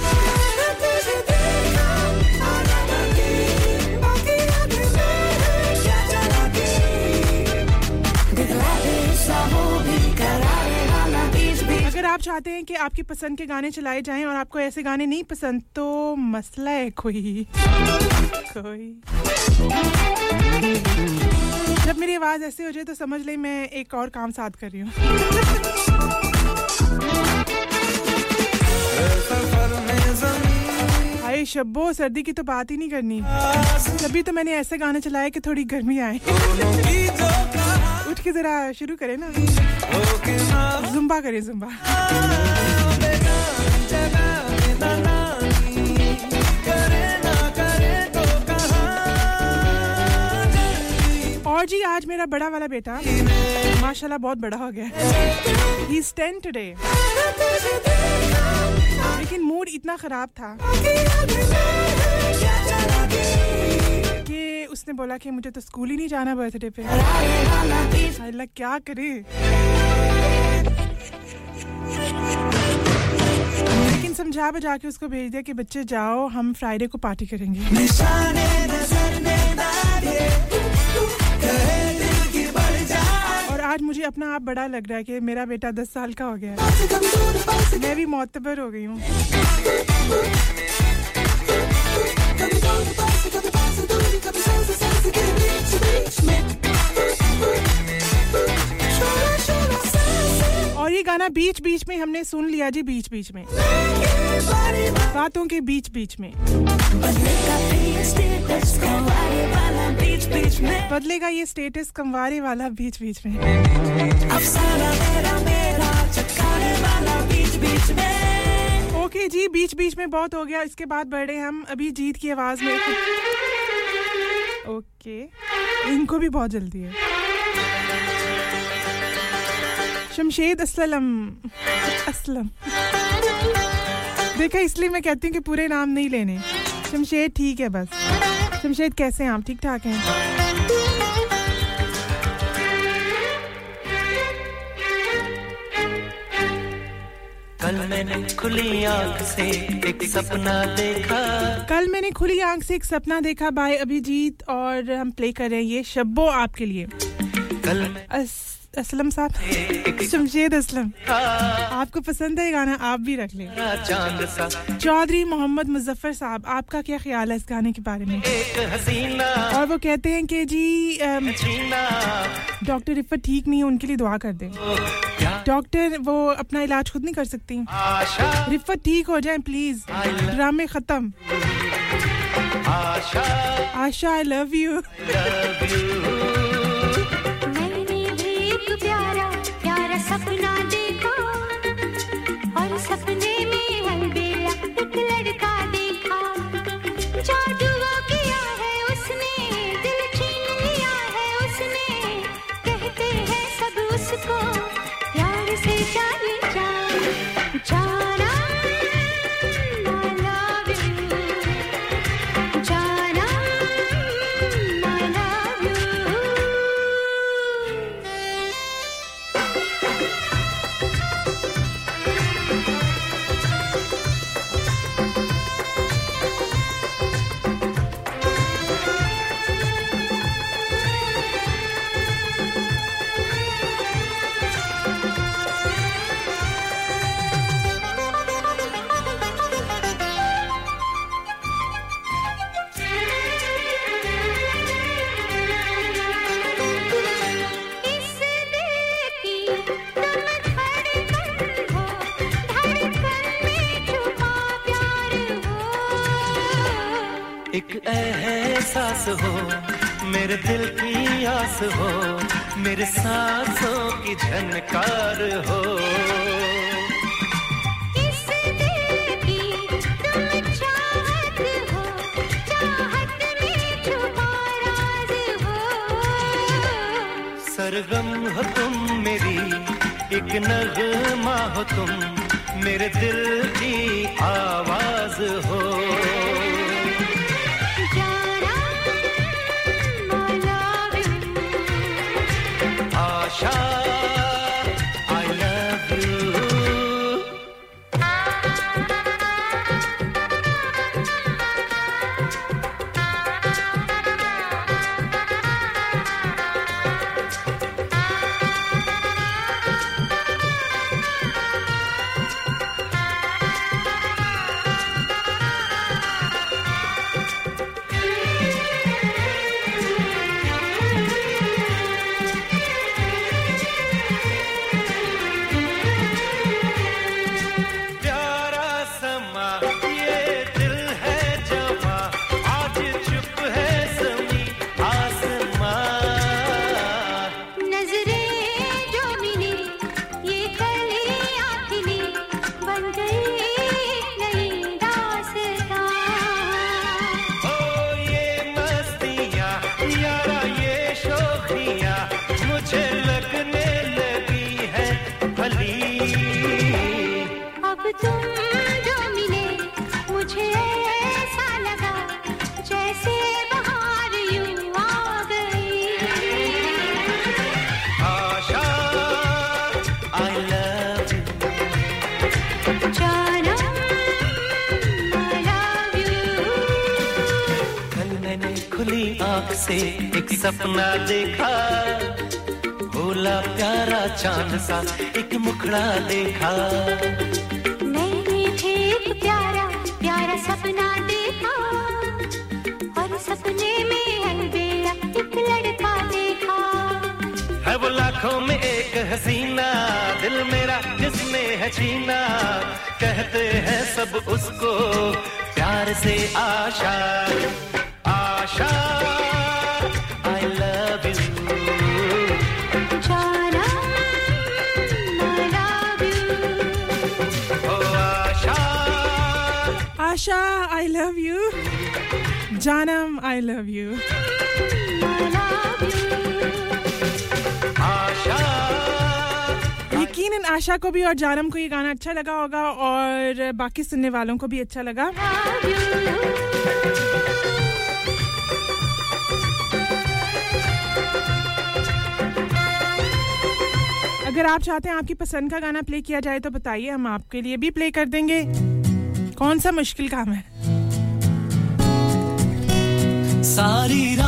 अगर आप चाहते हैं कि आपकी पसंद के गाने चलाए जाएँ और आपको ऐसे गाने नहीं पसंद तो मसला है कोई। कोई। जब मेरी आवाज़ ऐसे हो जाए तो समझ ले मैं एक और काम साथ कर रही हूँ। हाय शब्बो, सर्दी की तो बात ही नहीं करनी। तभी तो मैंने ऐसे गाने चलाए कि थोड़ी गर्मी आए। उठ के जरा शुरू करें ना। जुम्बा करें, जुम्बा। और जी, आज मेरा बड़ा वाला बेटा, माशाल्लाह बहुत बड़ा हो गया ही। टेन टुडे लेकिन मूड इतना खराब था। उसने बोला कि मुझे तो स्कूल ही नहीं जाना बर्थडे पे। अल्लाह क्या करे? लेकिन समझा बजा के उसको भेज दिया कि बच्चे जाओ हम फ्राइडे को पार्टी करेंगे। और आज मुझे अपना आप बड़ा लग रहा है कि मेरा बेटा दस साल का हो गया है। मैं भी मोतबर हो गई हूँ। और ये गाना बीच बीच में हमने सुन लिया जी, बीच बीच में। बातों के बीच बीच में। बदलेगा ये स्टेटस कमवारे वाला बीच बीच में। ओके जी, बीच बीच में बहुत हो गया। इसके बाद बढ़े हम अभी जीत की आवाज़ में। ओके। इनको भी बहुत जल्दी है। शमशेद असलम। असलम। देखा, इसलिए मैं कहती हूँ कि पूरे नाम नहीं लेने। शमशेद ठीक है बस। शमशेद कैसे हैं आप? ठीक ठाक हैं? कल मैंने खुली आँख से एक सपना देखा। कल मैंने खुली आँख से एक सपना देखा बाय अभिजीत और हम प्ले कर रहे हैं ये शब्बो आपके लिए। कल अस, असलम साहब। शमशेद असलम। आपको पसंद है गाना, आप भी रख लें। चौधरी मोहम्मद मुजफ्फर साहब, आपका क्या ख्याल है इस गाने के बारे में? और वो कहते हैं कि जी डॉक्टर रिफत ठीक नहीं है, उनके लिए दुआ कर दें। डॉक्टर, वो अपना इलाज खुद नहीं कर सकती। रिफत ठीक हो जाए प्लीज़ ड्रामे खत्म। आशा आई लव यू सपना देखा और सपने में हर एहसास हो मेरे दिल की आस हो मेरे सांसों की झनकार हो। किस दिल की तुम चाहत चाहत में छुपा राज सरगम हो तुम मेरी एक नगमा हो तुम मेरे दिल की आवाज़ हो। सपना देखा भोला प्यारा चाँद सा एक मुखड़ा देखा। मैंने भी एक प्यारा प्यारा सपना देखा और सपने में अलबेला एक लड़का देखा। है वो लाखों में एक हसीना दिल मेरा जिसने है छीना। कहते हैं सब उसको प्यार से आशा आशा। जानम आई लव यू आशा। यकीनन आशा को भी और जानम को ये गाना अच्छा लगा होगा और बाकी सुनने वालों को भी अच्छा लगा। अगर आप चाहते हैं आपकी पसंद का गाना प्ले किया जाए तो बताइए हम आपके लिए भी प्ले कर देंगे। कौन सा मुश्किल काम है? सारी रात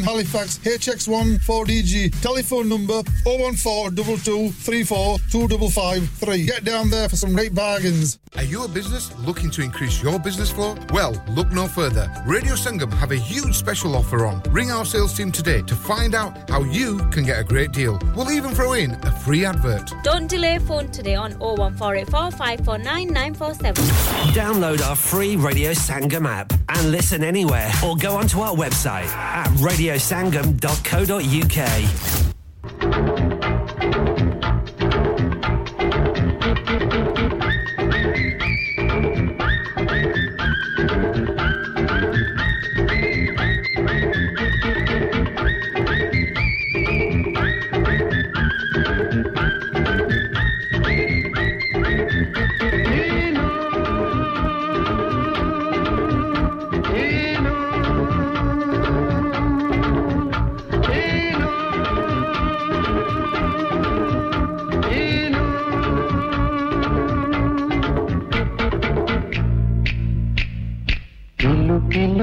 Halifax, HX1 4DG. Telephone number 01422342553. Get down there for some great bargains. Are you a business looking to increase your business flow? Well, look no further. Radio Sangam have a huge special offer on. Ring our sales team today to find out how you can get a great deal. We'll even throw in a free advert. Don't delay phone today on 01484 549 947. Download our free Radio Sangam app and listen anywhere or go onto our website at radiosangam.co.uk.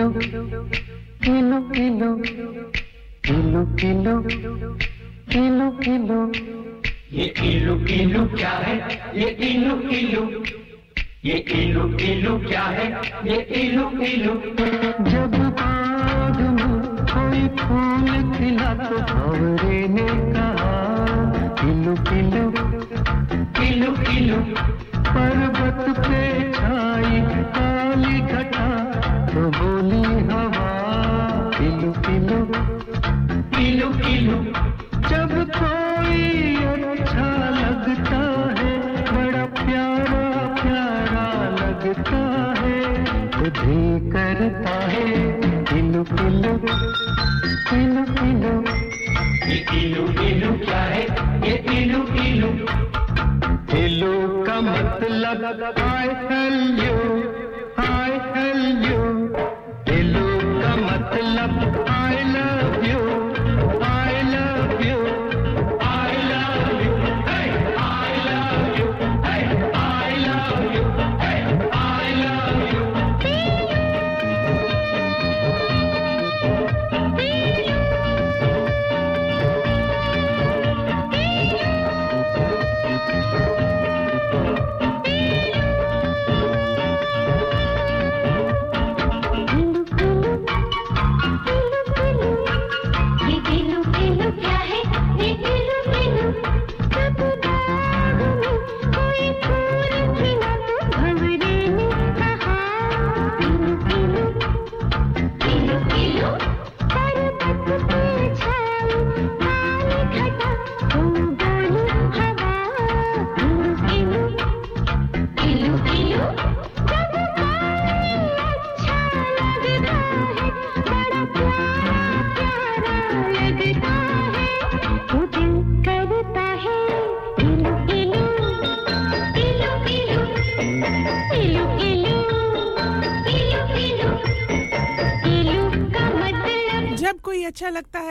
किलो किलो किलो किलो किलो किलो ये किलो किलो क्या है? ये किलो किलो। ये किलो किलो। क्या है ये किलो किलो। जब बाग में कोई फूल खिला तो भंवरे ने कहा किलो किलो किलो किलो। पर्वत पे छाई किलो किलो जब कोई अच्छा लगता है, बड़ा प्यारा प्यारा लगता है तो दिल करता है। किलो किलो किलो किलो ये किलो किलो क्या है? ये किलो किलो किलो का मतलब I hell you I hell you kilo का मतलब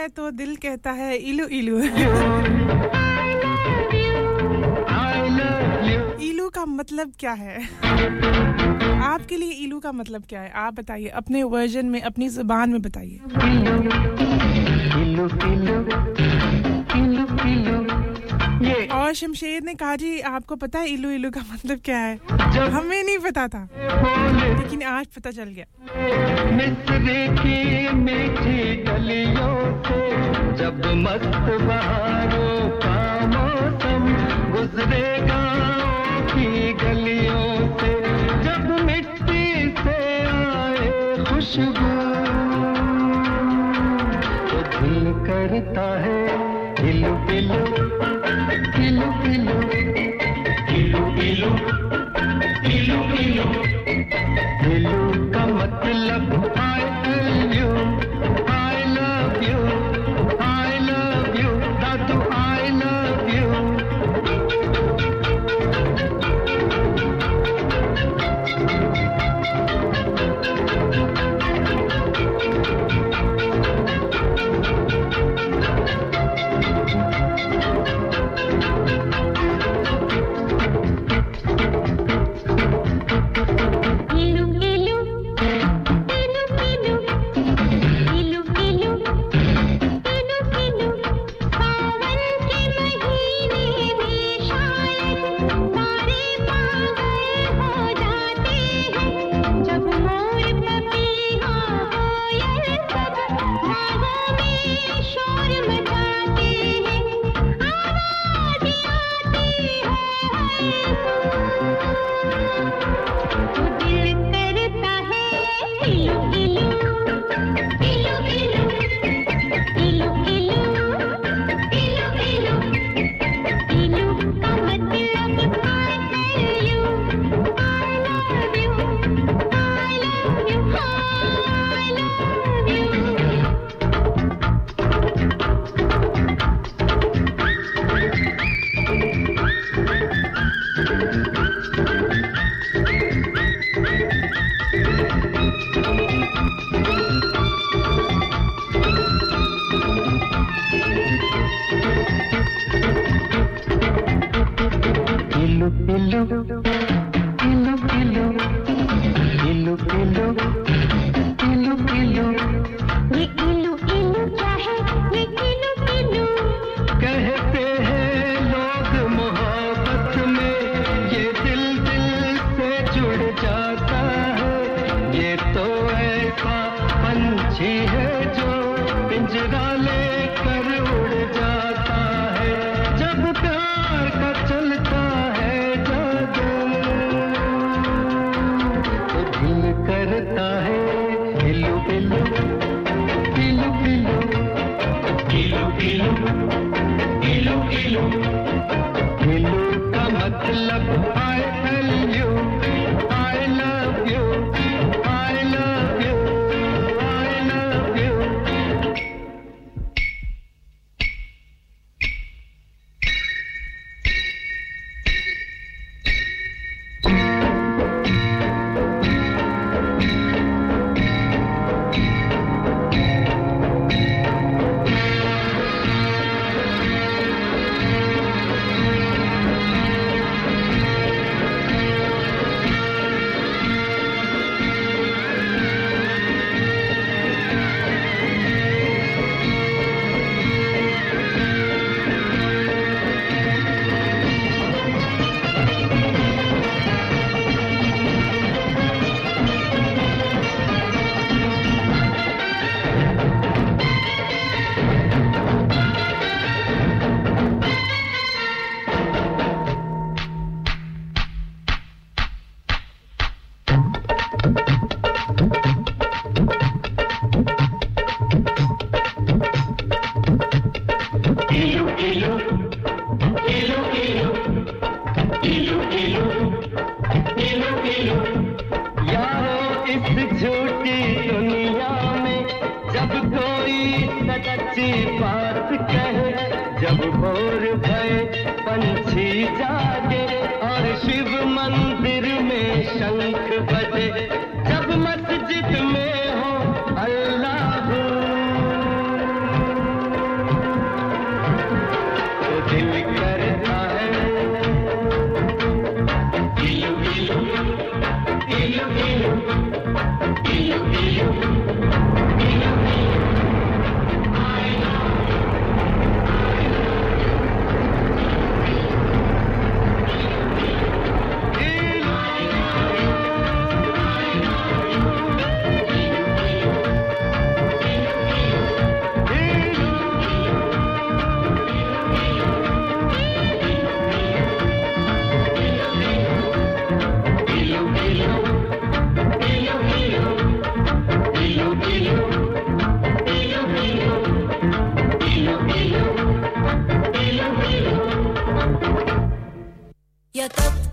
है तो दिल कहता है, इलू इलू. इलू का मतलब क्या है? आपके लिए इलू का मतलब क्या है? आप बताइए, अपने वर्जन में, अपनी ज़ुबान में बताइए। ये। और शमशेर ने कहा जी आपको पता है इलू इलू का मतलब क्या है? हमें नहीं पता था। लेकिन आज पता चल गया। जब मस्त गलियों से जब मिट्टी से आए दिल करता है हिल बिलू हेलो का मतलब पंख बजे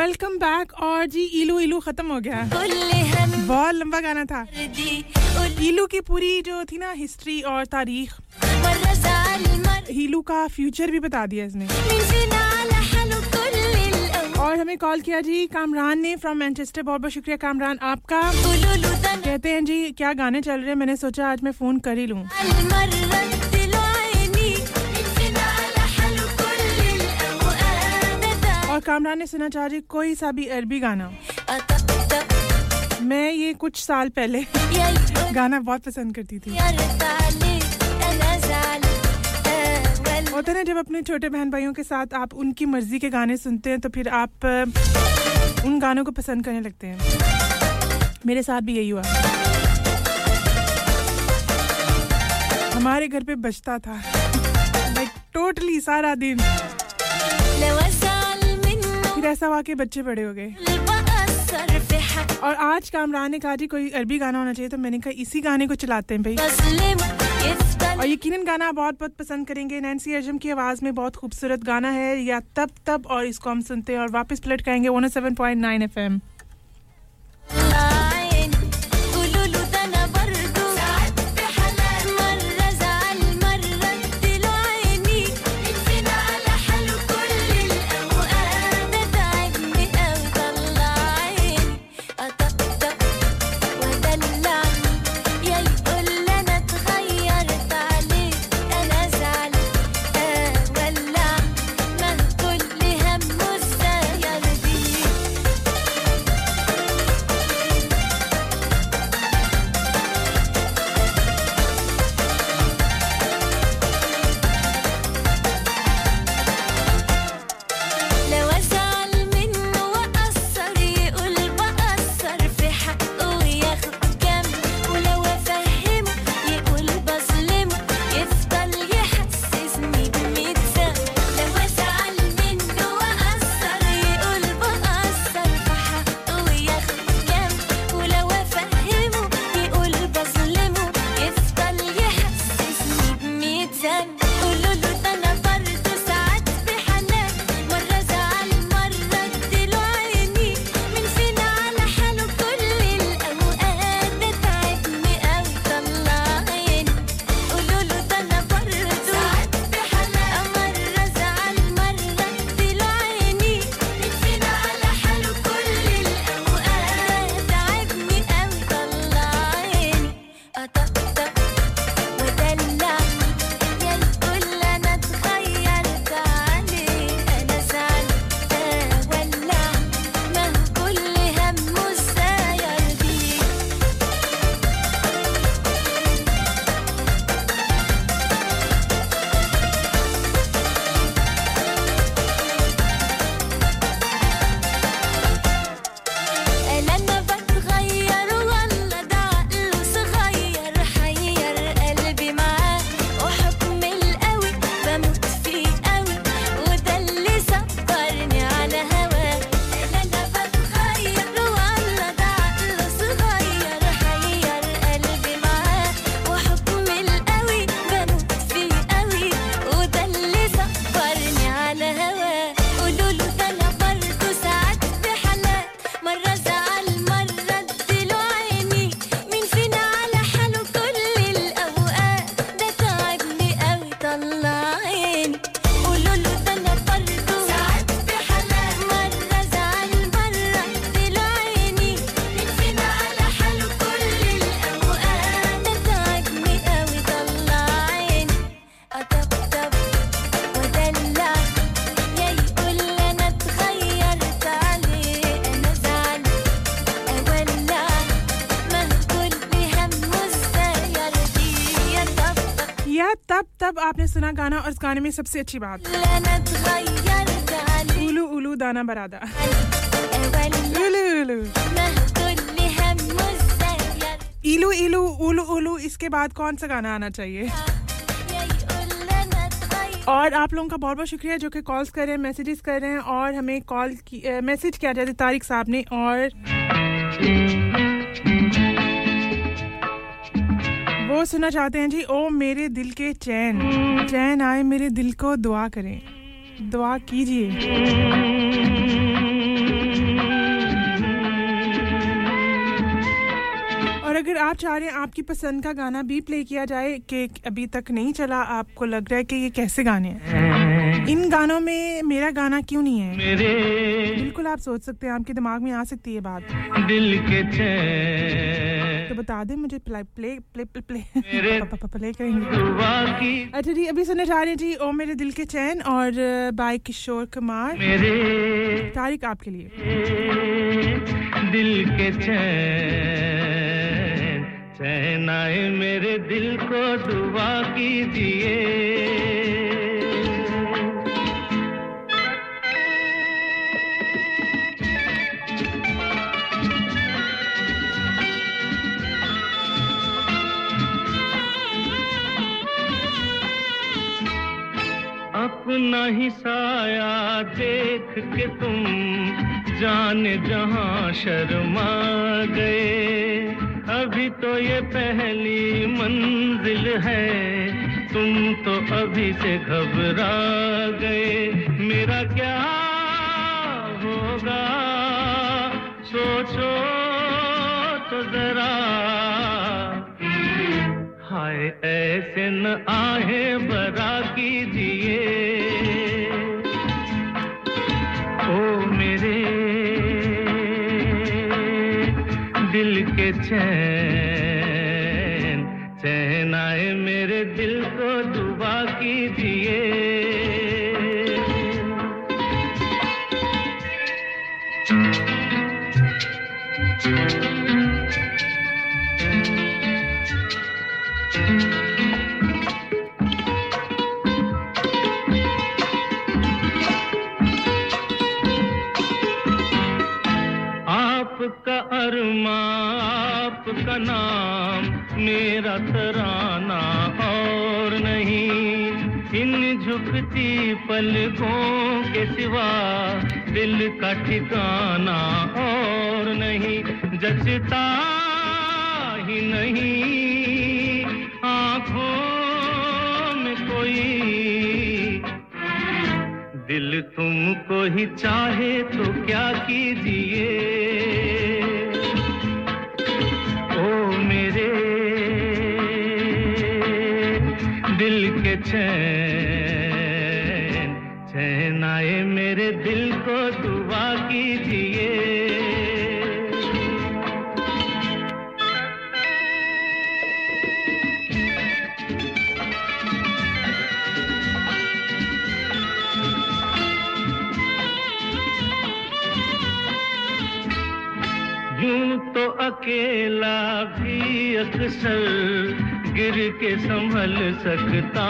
वेलकम बैक और जी इलू इलू खत्म हो गया बहुत लंबा गाना था इलू की पूरी जो थी ना हिस्ट्री और तारीख हीलू का फ्यूचर भी बता दिया इसने। और हमें कॉल किया जी कामरान ने फ्रॉम मैनचेस्टर बहुत बहुत शुक्रिया कामरान आपका। कहते हैं जी, क्या गाने चल रहे हैं? मैंने सोचा आज मैं फ़ोन कर ही लूँ। और कामरान ने सुना चाह जी कोई सा भी अरबी गाना। मैं ये कुछ साल पहले गाना बहुत पसंद करती थी। होता है ना, जब अपने छोटे बहन भाइयों के साथ आप उनकी मर्ज़ी के गाने सुनते हैं तो फिर आप उन गानों को पसंद करने लगते हैं। मेरे साथ भी यही हुआ। हमारे घर पे बजता था। लाइक टोटली सारा दिन। फिर ऐसा हुआ कि बच्चे बड़े हो गए। और आज कामरान ने कहा, जी, कोई अरबी गाना होना चाहिए तो मैंने कहा, इसी गाने को चलाते हैं भाई। और यकीनन गाना बहुत बहुत पसंद करेंगे। नैन्सी अजम की आवाज़ में बहुत खूबसूरत गाना है। या तब तब और इसको हम सुनते हैं और वापस पलट करेंगे 107.9 एफएम तब तब आपने सुना गाना और इस गाने में सबसे अच्छी बात। उलू उलू दाना बरादा। इलू इलू उलू उलू इसके बाद कौन सा गाना आना चाहिए? और आप लोगों का बहुत बहुत शुक्रिया जो कि कॉल्स कर रहे हैं मैसेजेस कर रहे हैं और हमें कॉल मैसेज किया जाता तारिक साहब ने और सुनना चाहते हैं जी, ओ मेरे दिल के चैन चैन आए मेरे दिल को दुआ करें, दुआ कीजिए। और अगर आप चाह रहे हैं आपकी पसंद का गाना भी प्ले किया जाए कि अभी तक नहीं चला आपको लग रहा है कि ये कैसे गाने हैं? इन गानों में मेरा गाना क्यों नहीं है? बिल्कुल आप सोच सकते हैं आपके दिमाग में आ सकती है बात। दिल के तो बता दें मुझे play play play play play play करेंगे। अच्छा जी अभी सुनने जा रहे हैं जी ओ मेरे दिल के चैन और बाय किशोर कुमार। तारिक आपके लिए। दिल के चैन चैन मेरे दिल को दुआ कीजिए। अपना ही साया देख के तुम जान जहाँ शर्मा गए। अभी तो ये पहली मंजिल है। तुम तो अभी से घबरा गए। मेरा क्या होगा? सोचो तो जरा। हाय, ऐसे न आए बरा कीजिए। ओ के चैन चैन आए मेरे दिल को दुआ कीजिए। अरमा आपका नाम मेरा तराना और नहीं। इन झुकती पलकों के सिवा दिल का ठिकाना और नहीं। जचता ही नहीं। आँखों में कोई दिल तुमको ही चाहे तो क्या कीजिए? ओ मेरे, दिल के चैन चैन आए मेरे दिल तो अकेला भी अक्सर गिर के संभल सकता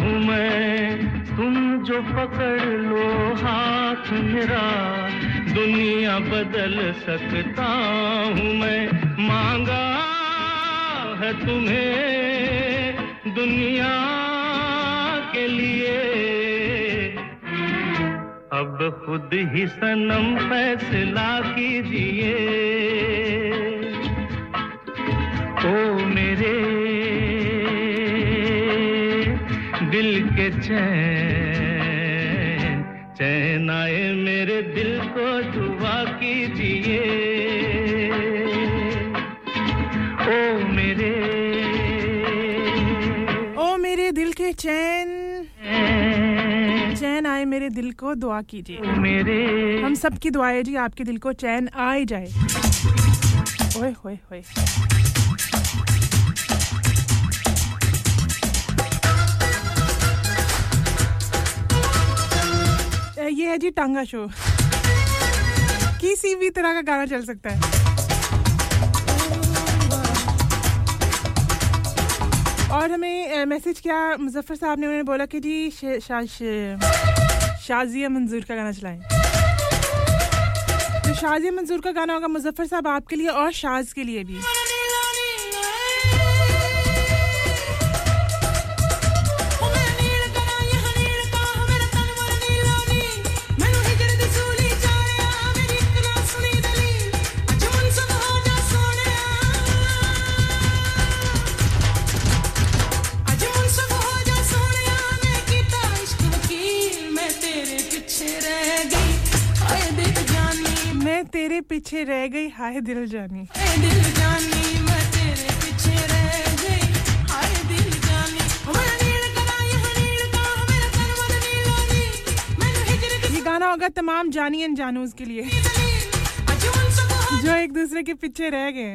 हूँ मैं। तुम जो पकड़ लो हाथ मेरा, दुनिया बदल सकता हूँ मैं। मांगा है तुम्हें दुनिया के लिए। अब खुद ही सनम फैसला कीजिए। ओ मेरे, दिल के चैन चैन आए मेरे दिल को दुआ कीजिए। ओ मेरे ओ मेरे दिल के चैन चैन आए मेरे दिल को दुआ कीजिए। मेरे हम सब की दुआ है जी आपके दिल को चैन आ ही जाए। ओए होए होए। ये है जी टांगा शो। किसी भी तरह का गाना चल सकता है। मैसेज किया, मुजफ्फर साहब ने उन्होंने बोला कि जी शाजिया मंजूर का गाना चलाएँ। तो शाजिया मंजूर का गाना होगा मुजफ्फर साहब आपके लिए और शाज के लिए भी। तेरे पीछे रह गई। हाय दिल जानी ये गाना होगा तमाम जानी एंड जानूज के लिए। जो एक दूसरे के पीछे रह गए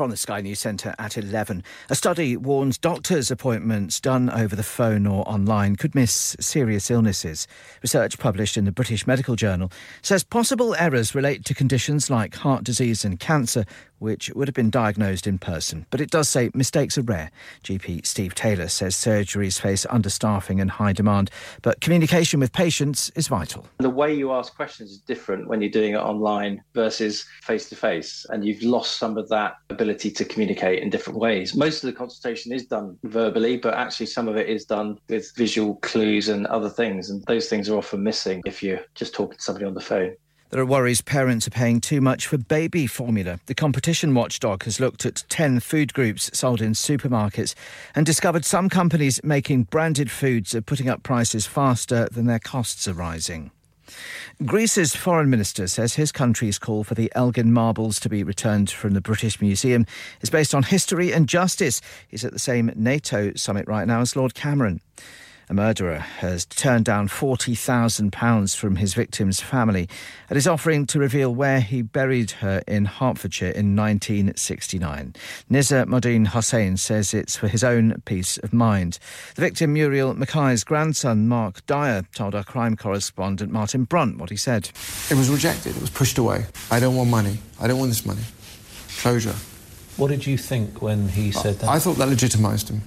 From the Sky News Centre at 11. A study warns doctors' appointments done over the phone or online could miss serious illnesses. Research published in the British Medical Journal says possible errors relate to conditions like heart disease and cancer, which would have been diagnosed in person. But it does say mistakes are rare. GP Steve Taylor says surgeries face understaffing and high demand, but communication with patients is vital. The way you ask questions is different when you're doing it online versus face to face, and you've lost some of that ability to communicate in different ways. Most of the consultation is done verbally, but actually some of it is done with visual clues and other things, and those things are often missing if you're just talking to somebody on the phone. There are worries parents are paying too much for baby formula. The competition watchdog has looked at 10 food groups sold in supermarkets and discovered some companies making branded foods are putting up prices faster than their costs are rising. Greece's foreign minister says his country's call for the Elgin marbles to be returned from the British Museum is based on history and justice. He's at the same NATO summit right now as Lord Cameron. A murderer has turned down £40,000 from his victim's family and is offering to reveal where he buried her in Hertfordshire in 1969. Nizar Modine Hossain says it's for his own peace of mind. The victim, Muriel Mackay's grandson, Mark Dyer, told our crime correspondent Martin Brunt what he said. It was rejected. It was pushed away. I don't want money. I don't want this money. Closure. What did you think when he said that? I thought that legitimised him.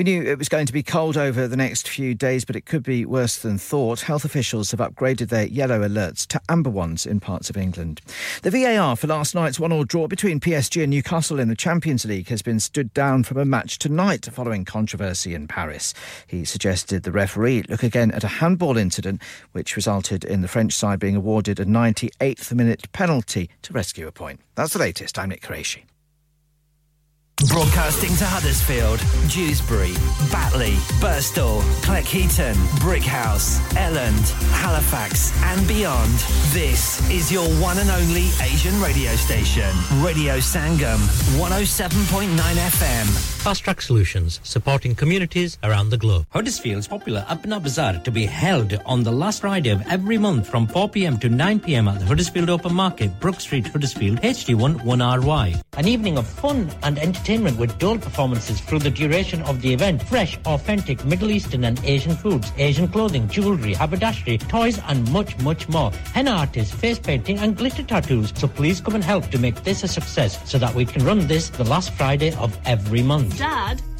We knew it was going to be cold over the next few days, but it could be worse than thought. Health officials have upgraded their yellow alerts to amber ones in parts of England. The VAR for last night's one-all draw between PSG and Newcastle in the Champions League has been stood down from a match tonight following controversy in Paris. He suggested the referee look again at a handball incident, which resulted in the French side being awarded a 98th minute penalty to rescue a point. That's the latest. I'm Nick Qureshi. Broadcasting to Huddersfield, Dewsbury, Batley, Burstall, Cleckheaton, Brickhouse, Elland, Halifax, and beyond. This is your one and only Asian radio station, Radio Sangam, 107.9 FM. Fast Track Solutions, supporting communities around the globe. Huddersfield's popular Apna Bazaar to be held on the last Friday of every month from 4 pm to 9 pm at the Huddersfield Open Market, Brook Street, Huddersfield, HD1 1RY. An evening of fun and entertainment with dual performances through the duration of the event. Fresh, authentic Middle Eastern and Asian foods, Asian clothing, jewellery, haberdashery, toys, and much, much more. Henna artists, face painting, and glitter tattoos. So please come and help to make this a success so that we can run this the last Friday of every month. Dad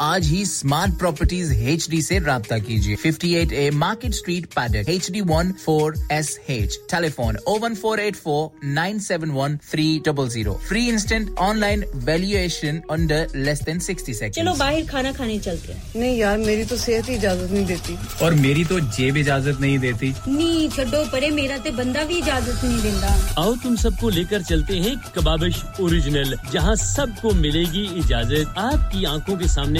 आज ही Smart properties H D ऐसी रब्ता कीजिए। 58 A Market Street Paddock H D one four S H telephone O one four eight four nine seven one three double zero free instant online valuation under less than sixty second चलो बाहर खाना खाने चलते हैं। नहीं यार मेरी तो सेहत ही इजाज़त नहीं देती। और मेरी तो जेब इजाज़त नहीं देती। नी छड्डो परे मेरा तो बंदा भी इजाज़त नहीं देता। आओ तुम सबको लेकर चलते हैं कबाबिश ओरिजिनल जहाँ सबको मिलेगी इजाज़त। आपकी आँखों के सामने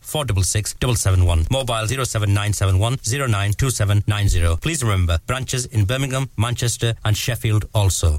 466 771, mobile 07971 092790. Please remember, branches in Birmingham, Manchester and Sheffield also.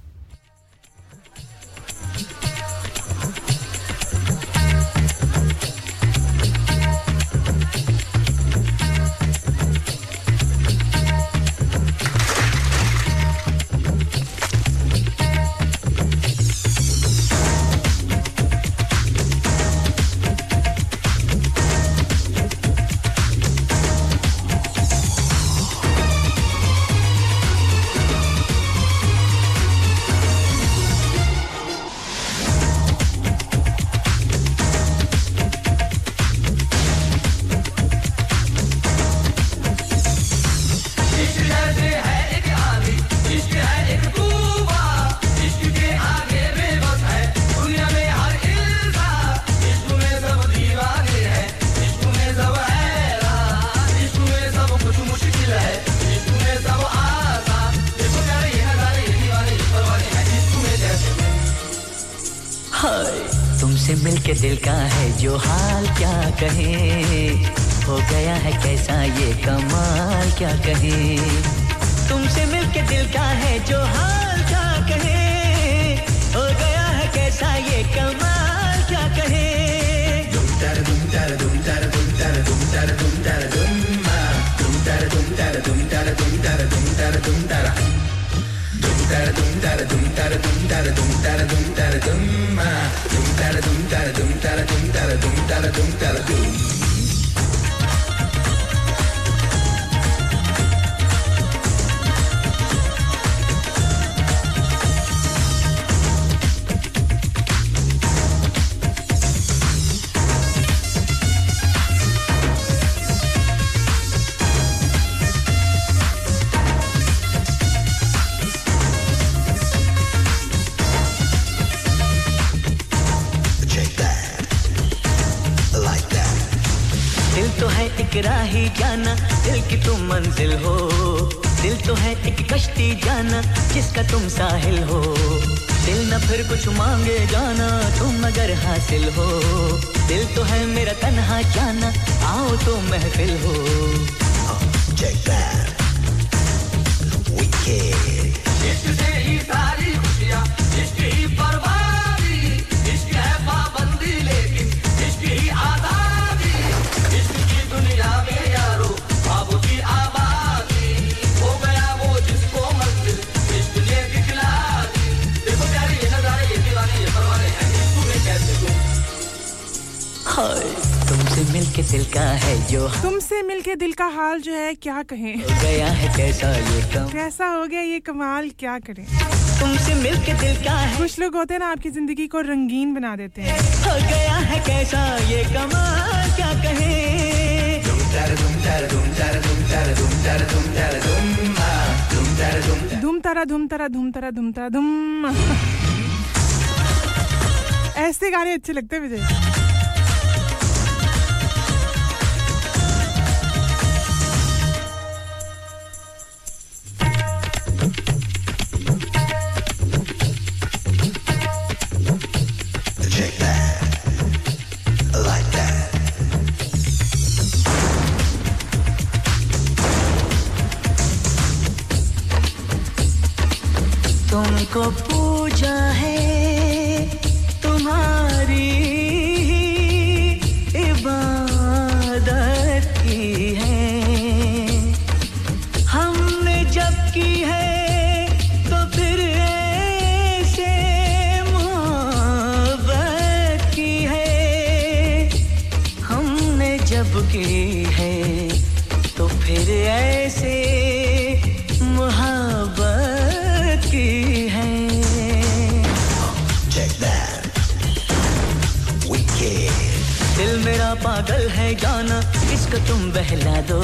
कहे तो तुमसे मिलके दिल का है जो तुमसे मिलके दिल का हाल जो है क्या कहें? गया है कैसा ये कम? कैसा हो गया ये कमाल क्या करें? तुमसे मिलके दिल का है। कुछ लोग होते हैं ना आपकी ज़िंदगी को रंगीन बना देते हैं। हो गया है कैसा ये कमाल क्या कहें? धूम तारा धूम तारा धूम तारा धूम तारा धूम। ऐसे गाने अच्छे लगते हैं मुझे। तुमको पूजा है जाना इसको तुम बहला दो।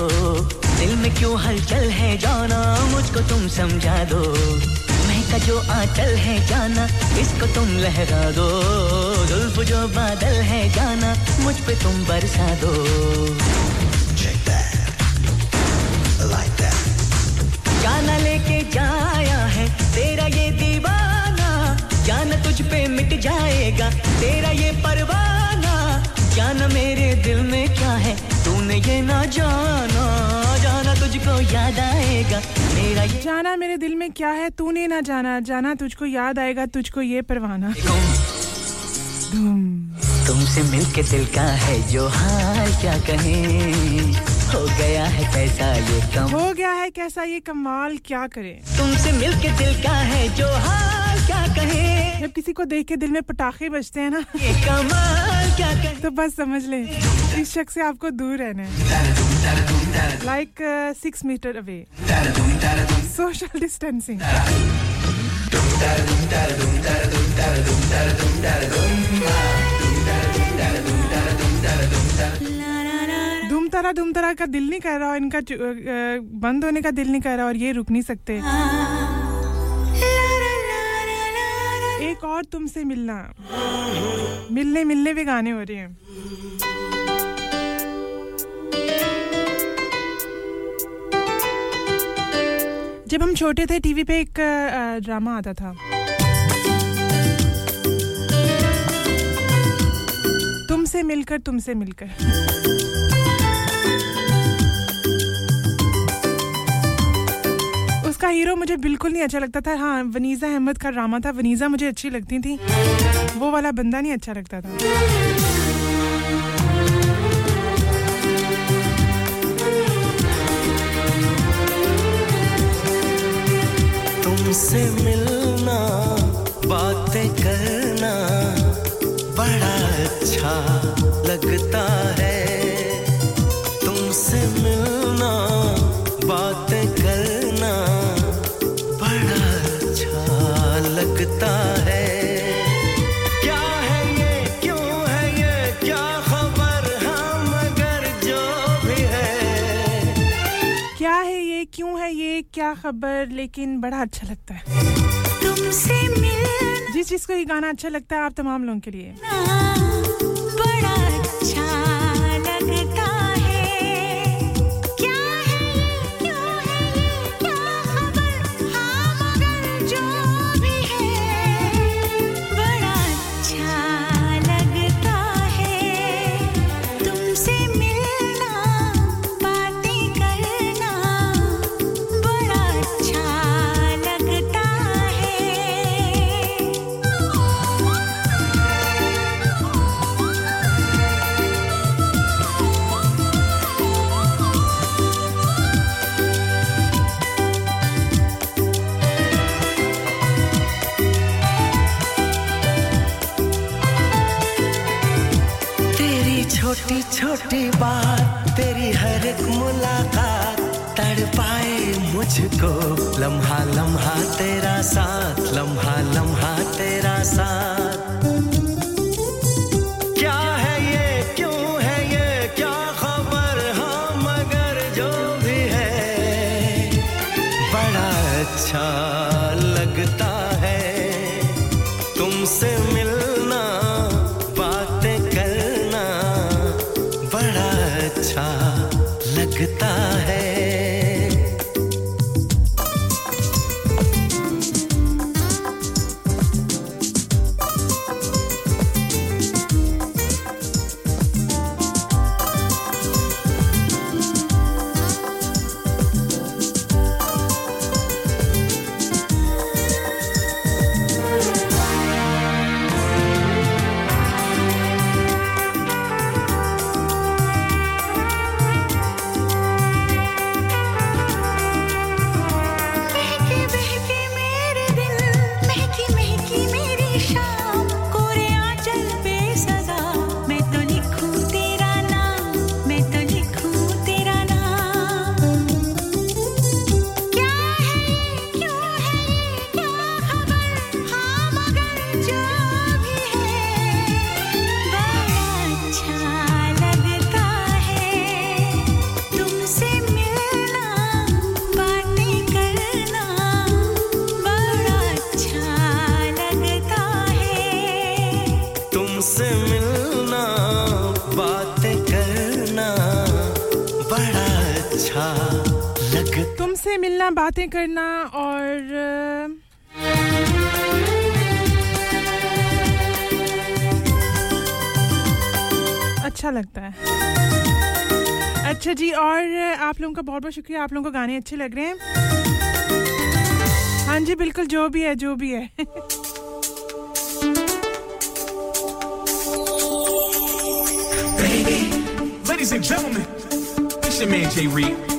दिल में क्यों हलचल है जाना मुझको तुम समझा दो। मैं का जो आंचल है जाना इसको तुम लहरा दो। जुल्फ जो बादल है जाना मुझ पे तुम बरसा दो. जाना लेके जाया है तेरा ये दीवाना। जाना तुझ पे मिट जाएगा तेरा ये जाना मेरे दिल में क्या है? तूने ये ना जाना जाना तुझको याद आएगा। मेरा ये जाना मेरे दिल में क्या है तूने ना जाना जाना तुझको याद आएगा तुझको ये परवाना। धूम। तुमसे मिलके दिल का है जो हाल क्या कहे? हो गया है कैसा ये कम? हो गया है कैसा ये कमाल क्या करे? तुमसे मिलके दिल का है जो हाल कहें। जब किसी को देख के दिल में पटाखे बजते हैं ना ये कमाल क्या कहें। तो बस समझ ले इस शख्स से आपको दूर रहना है। Like six metre away social distancing धूम तारा धूम तारा का दिल नहीं कर रहा और इनका बंद होने का दिल नहीं कर रहा और ये रुक नहीं सकते। एक और तुमसे मिलना। मिलने मिलने भी गाने हो रहे हैं। जब हम छोटे थे, टीवी पे एक ड्रामा आता था। तुमसे मिलकर तुमसे मिलकर। उसका हीरो मुझे बिल्कुल नहीं अच्छा लगता था। हाँ वनीजा अहमद का ड्रामा था। वनीजा मुझे अच्छी लगती थी। वो वाला बंदा नहीं अच्छा लगता था। तुमसे मिलना, बातें करना बड़ा अच्छा क्यों खबर लेकिन बड़ा अच्छा लगता है। तुमसे चीज़ जिस जिसको ये गाना अच्छा लगता है आप तमाम लोगों के लिए। बड़ा मुझको लम्हा लम्हा तेरा साथ लम्हा लम्हा तेरा साथ। मिलना बातें करना और अच्छा लगता है। अच्छा जी और आप लोगों का बहुत बहुत शुक्रिया। आप लोगों को गाने अच्छे लग रहे हैं। हाँ जी बिल्कुल जो भी है जो भी है। Ladies and gentlemen, it's your man Jay Reed.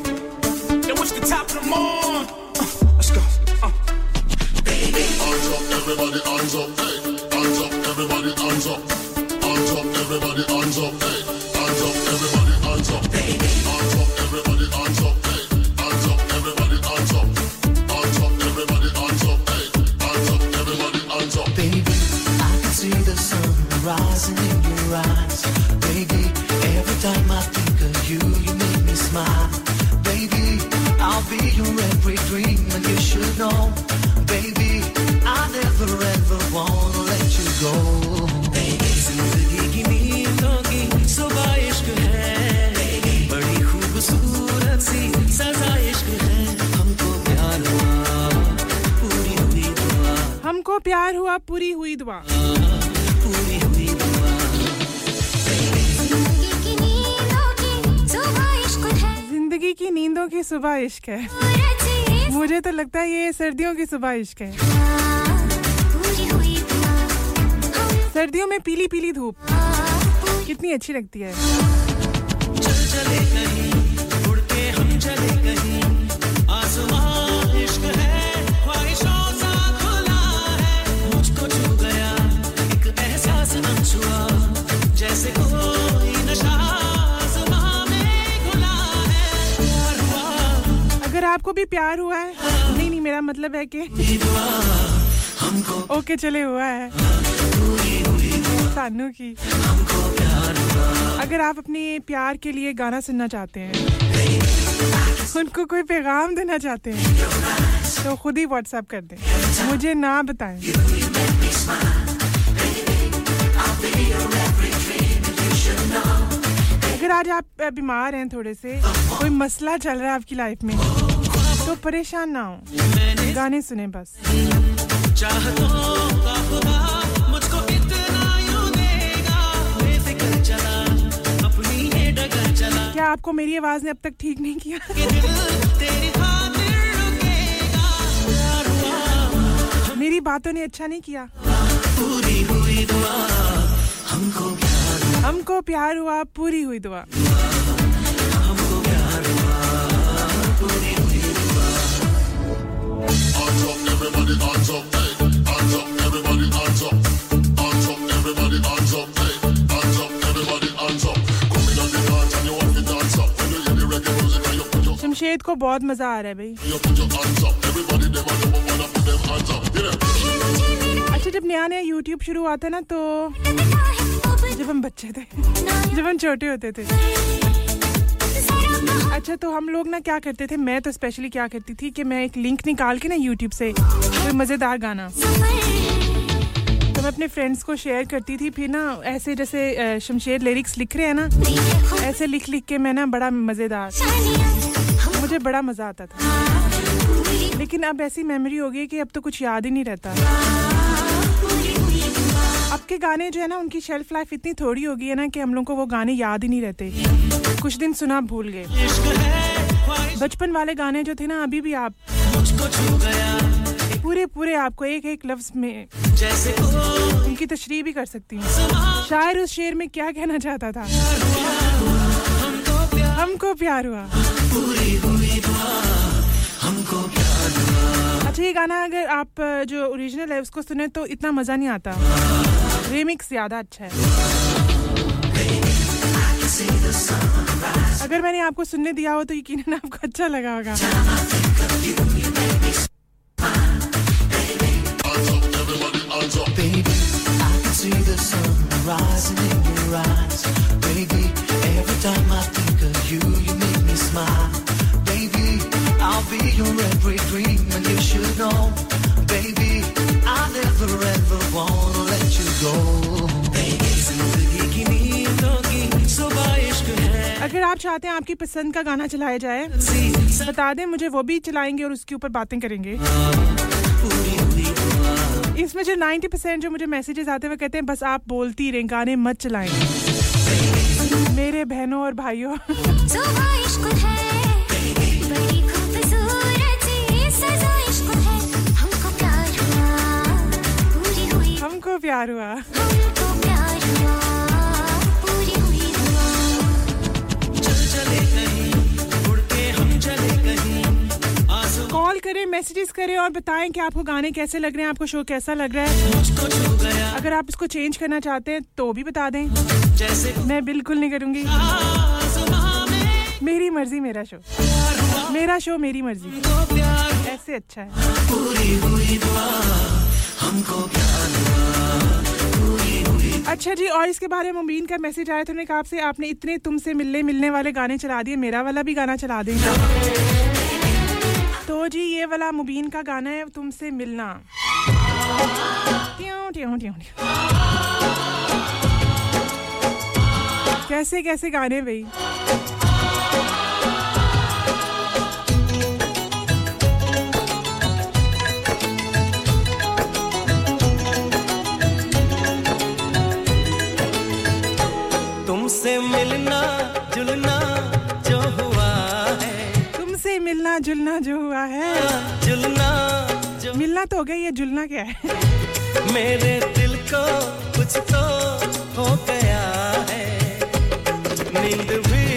सुबह इश्क है। मुझे तो लगता है ये सर्दियों की सुबह इश्क है। सर्दियों में पीली पीली धूप कितनी अच्छी लगती है। भी प्यार हुआ है। नहीं नहीं, मेरा मतलब है कि ओके, चले, हुआ है। सानू की। अगर आप अपने प्यार के लिए गाना सुनना चाहते हैं, उनको कोई पैगाम देना चाहते हैं तो खुद ही व्हाट्सएप कर दें। मुझे ना बताएँ। अगर आज आप बीमार हैं थोड़े से, कोई मसला चल रहा है आपकी लाइफ में तो परेशान ना हो। गाने सुने बस। क्या आपको मेरी आवाज़ ने अब तक ठीक नहीं किया? मेरी बातों ने अच्छा नहीं किया। हमको प्यार हुआ, पूरी हुई दुआ। शमशेद को बहुत मज़ा आ रहा है अच्छा, जब नया नया यूट्यूब शुरू आता ना तो जब हम बच्चे थे जब हम छोटे होते थे अच्छा तो हम लोग ना क्या करते थे, मैं तो स्पेशली क्या करती थी कि मैं एक लिंक निकाल के ना यूट्यूब से कोई मज़ेदार गाना। तो मैं अपने फ्रेंड्स को शेयर करती थी, फिर ना ऐसे जैसे शमशेर लिरिक्स लिख रहे हैं ना, ऐसे लिख लिख के मैं ना बड़ा मज़ेदार। मुझे बड़ा मज़ा आता था। लेकिन अब ऐसी मेमोरी हो गई कि अब तो कुछ याद ही नहीं रहता। अब के गाने जो है ना, उनकी शेल्फ लाइफ इतनी थोड़ी होगी है ना कि हम लोग को वो गाने याद ही नहीं रहते। कुछ दिन सुना भूल गए। बचपन वाले गाने जो थे ना, अभी भी आप पूरे पूरे आपको एक एक लफ्ज में उनकी तशरी भी कर सकती हूँ। शायर उस शेर में क्या कहना चाहता था? हमको प्यार हुआ। अच्छा ये गाना अगर आप, जो ओरिजिनल है, उसको सुने तो इतना मज़ा नहीं आता। रिमिक्स ज़्यादा अच्छा है। अगर मैंने आपको सुनने दिया हो तो यकीन आपको अच्छा लगा होगा। अगर आप चाहते हैं आपकी पसंद का गाना चलाया जाए बता दें मुझे वो भी चलाएँगे और उसके ऊपर बातें करेंगे। इसमें जो 90 परसेंट जो मुझे मैसेजेस आते हैं वो कहते हैं बस आप बोलती रहें गाने मत चलाएँ। मेरे बहनों और भाइयों। प्यार हुआ। कॉल करें मैसेजेस करें और बताएँ कि आपको गाने कैसे लग रहे हैं, आपको शो कैसा लग रहा है। अगर आप इसको चेंज करना चाहते हैं तो भी बता दें। मैं बिल्कुल नहीं करूँगी। मेरी मर्ज़ी, मेरा शो मेरा शो मेरी मर्ज़ी। ऐसे अच्छा है। अच्छा जी और इसके बारे में मुबीन का मैसेज आया था उन्होंने कहा आपसे आपने इतने तुमसे मिलने मिलने वाले गाने चला दिए मेरा वाला भी गाना चला देंगे तो जी ये वाला मुबीन का गाना है तुमसे मिलना। ट्यों, ट्यों, ट्यों, ट्यों। कैसे कैसे गाने भाई? मिलना जुलना जो हुआ है। जुलना जो मिलना तो हो गया ये जुलना क्या है? मेरे दिल को कुछ तो हो गया है। नींद भी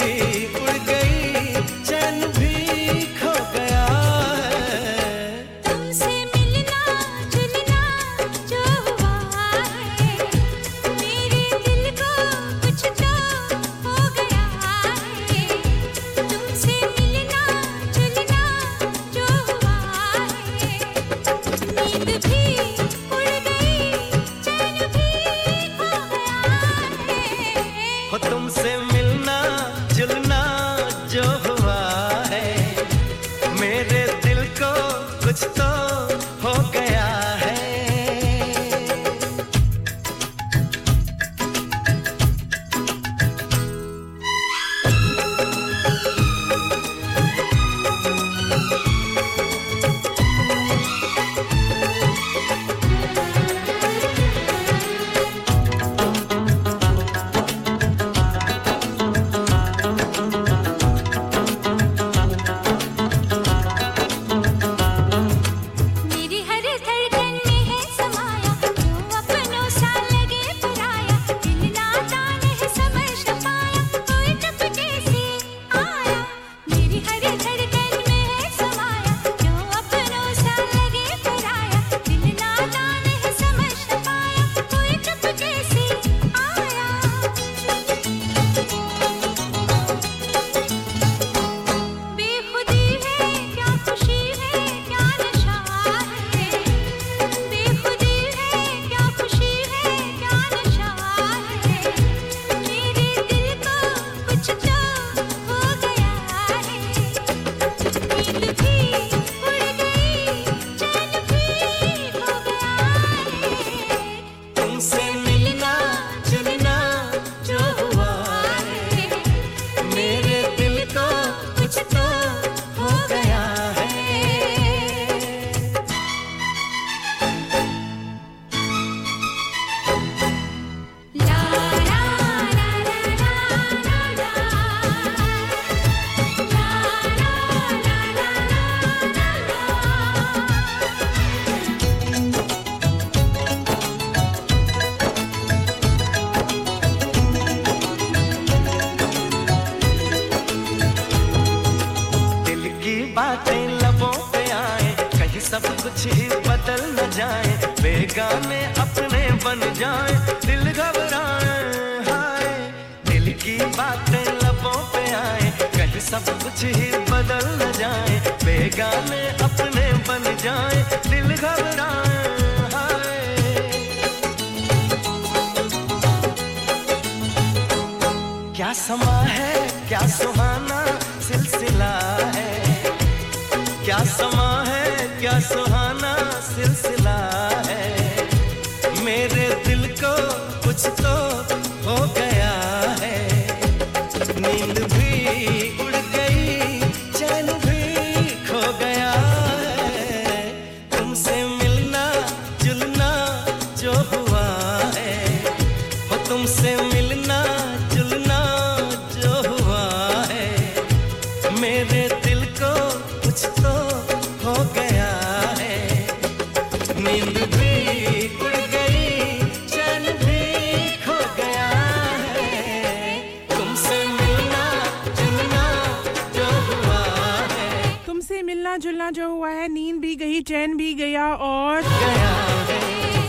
चैन भी गया और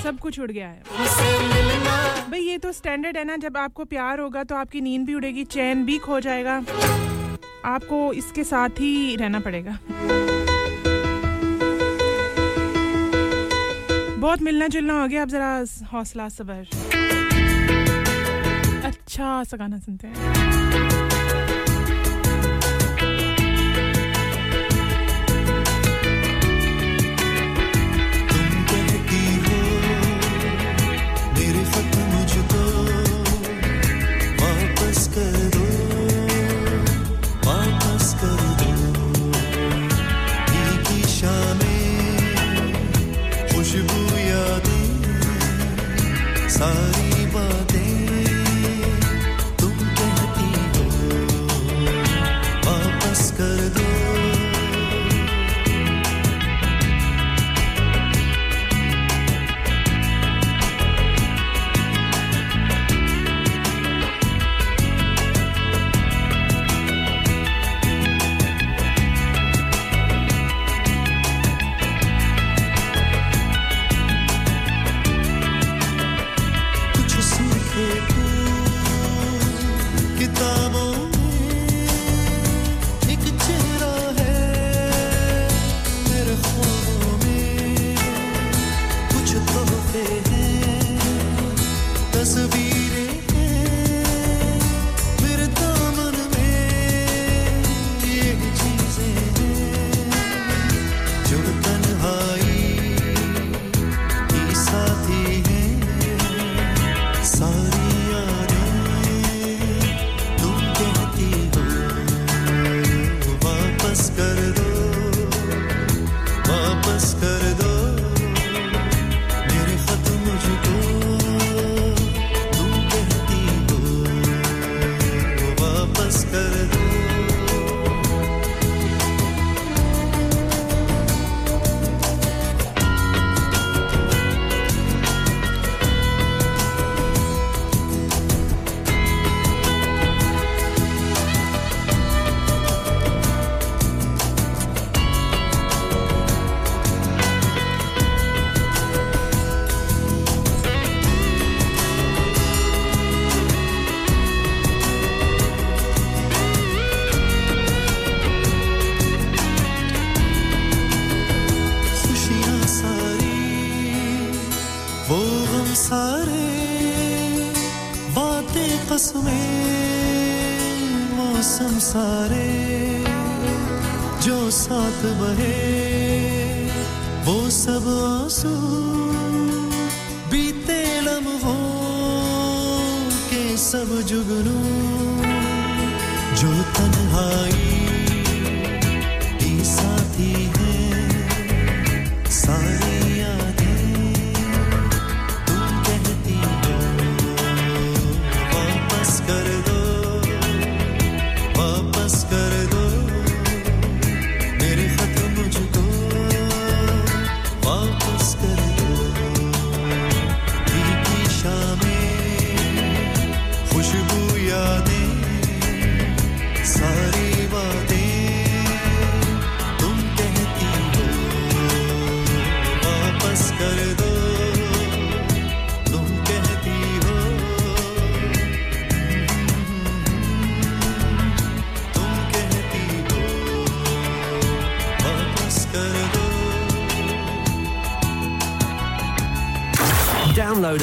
सब कुछ उड़ गया है। भाई ये तो स्टैंडर्ड है ना जब आपको प्यार होगा तो आपकी नींद भी उड़ेगी चैन भी खो जाएगा। आपको इसके साथ ही रहना पड़ेगा। बहुत मिलना जुलना हो गया अब जरा हौसला सबर। अच्छा सा गाना सुनते हैं। sun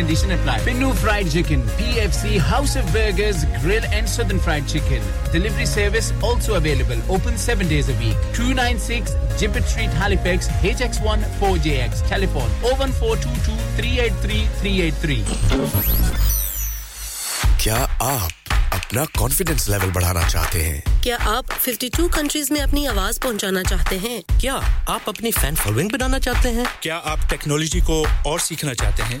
condition apply Pinu Fried Chicken, PFC, House of Burgers, Grill and Southern Fried Chicken. Delivery service also available. Open seven days a week. 296 Gibbet Street, Halifax, HX1 4JX. Telephone 01422 383 383. क्या आप अपना कॉन्फिडेंस लेवल बढ़ाना चाहते हैं क्या आप 52 countries में अपनी आवाज़ पहुंचाना चाहते हैं क्या आप अपनी फ़ैन फॉलोइंग बनाना चाहते हैं क्या आप टेक्नोलॉजी को और सीखना चाहते हैं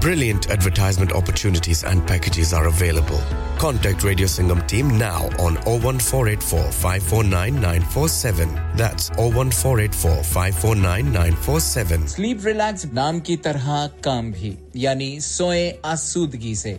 Brilliant advertisement opportunities and packages are available. Contact Radio Singham team now on 01484 549 947. That's 01484 549 947. Sleep relax नाम की तरह काम भी यानी सोए आसूदगी से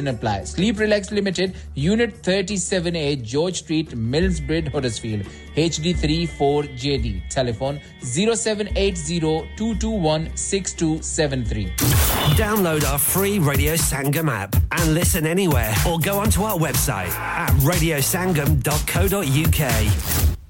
apply. Sleep Relax Limited, Unit 37A, George Street, Millsbridge, Huddersfield, HD34JD. Telephone 0780-221-6273. Download our free Radio Sangam app and listen anywhere or go onto our website at radiosangam.co.uk.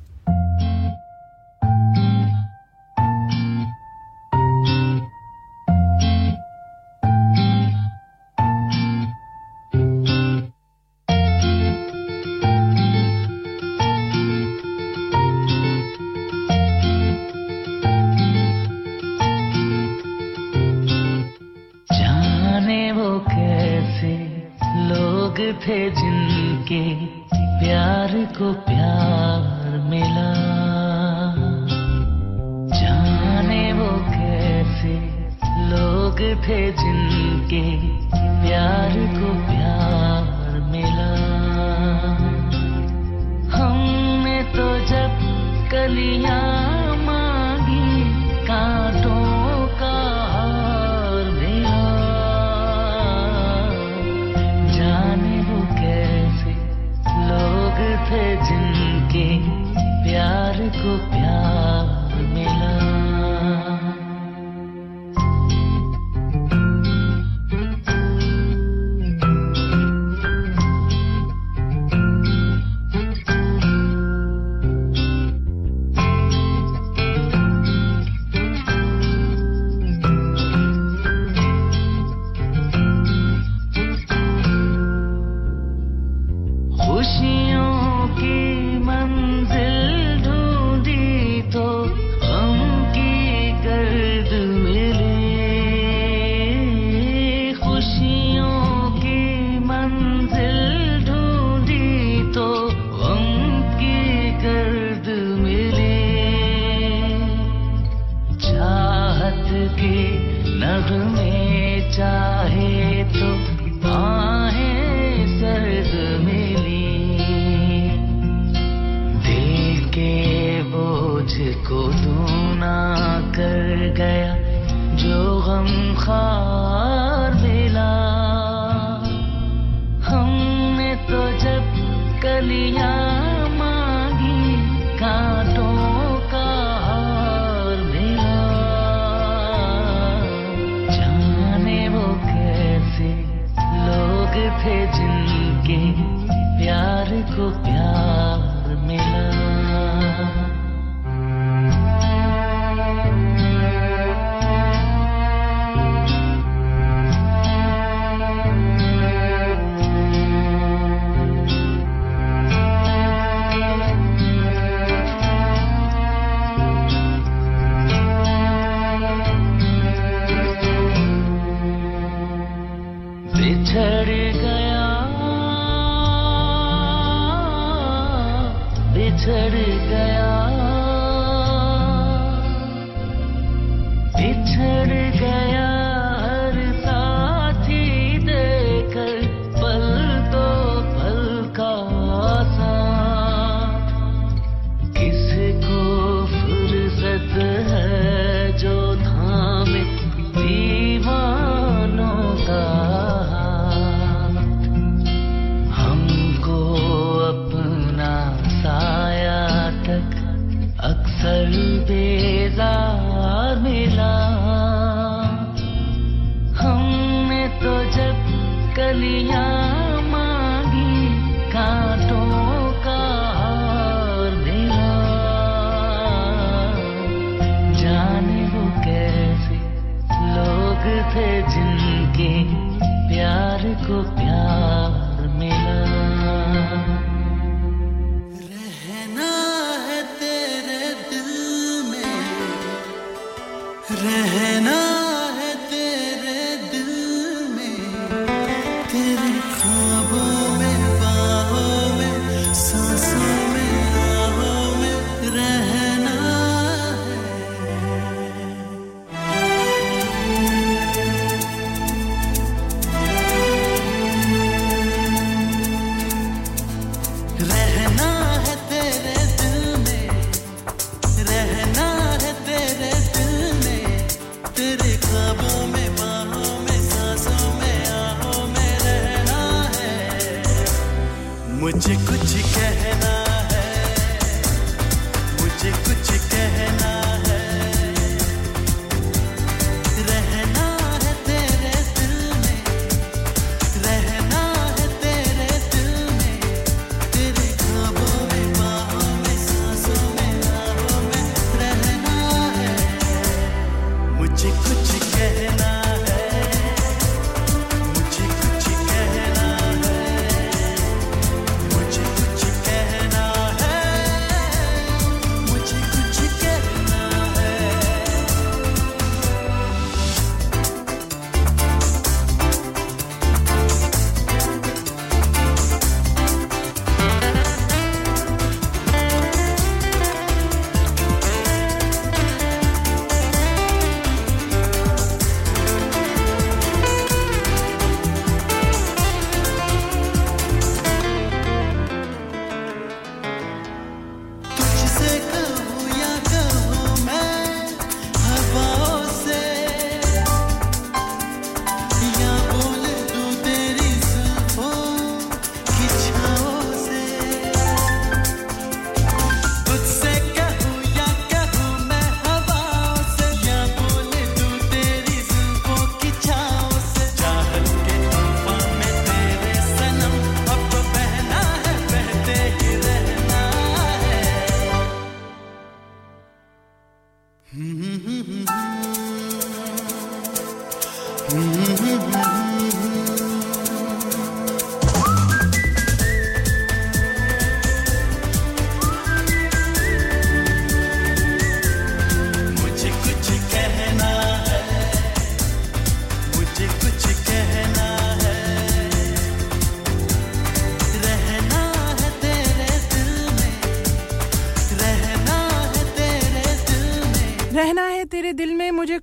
बिछड़ गया। बिछड़ गया।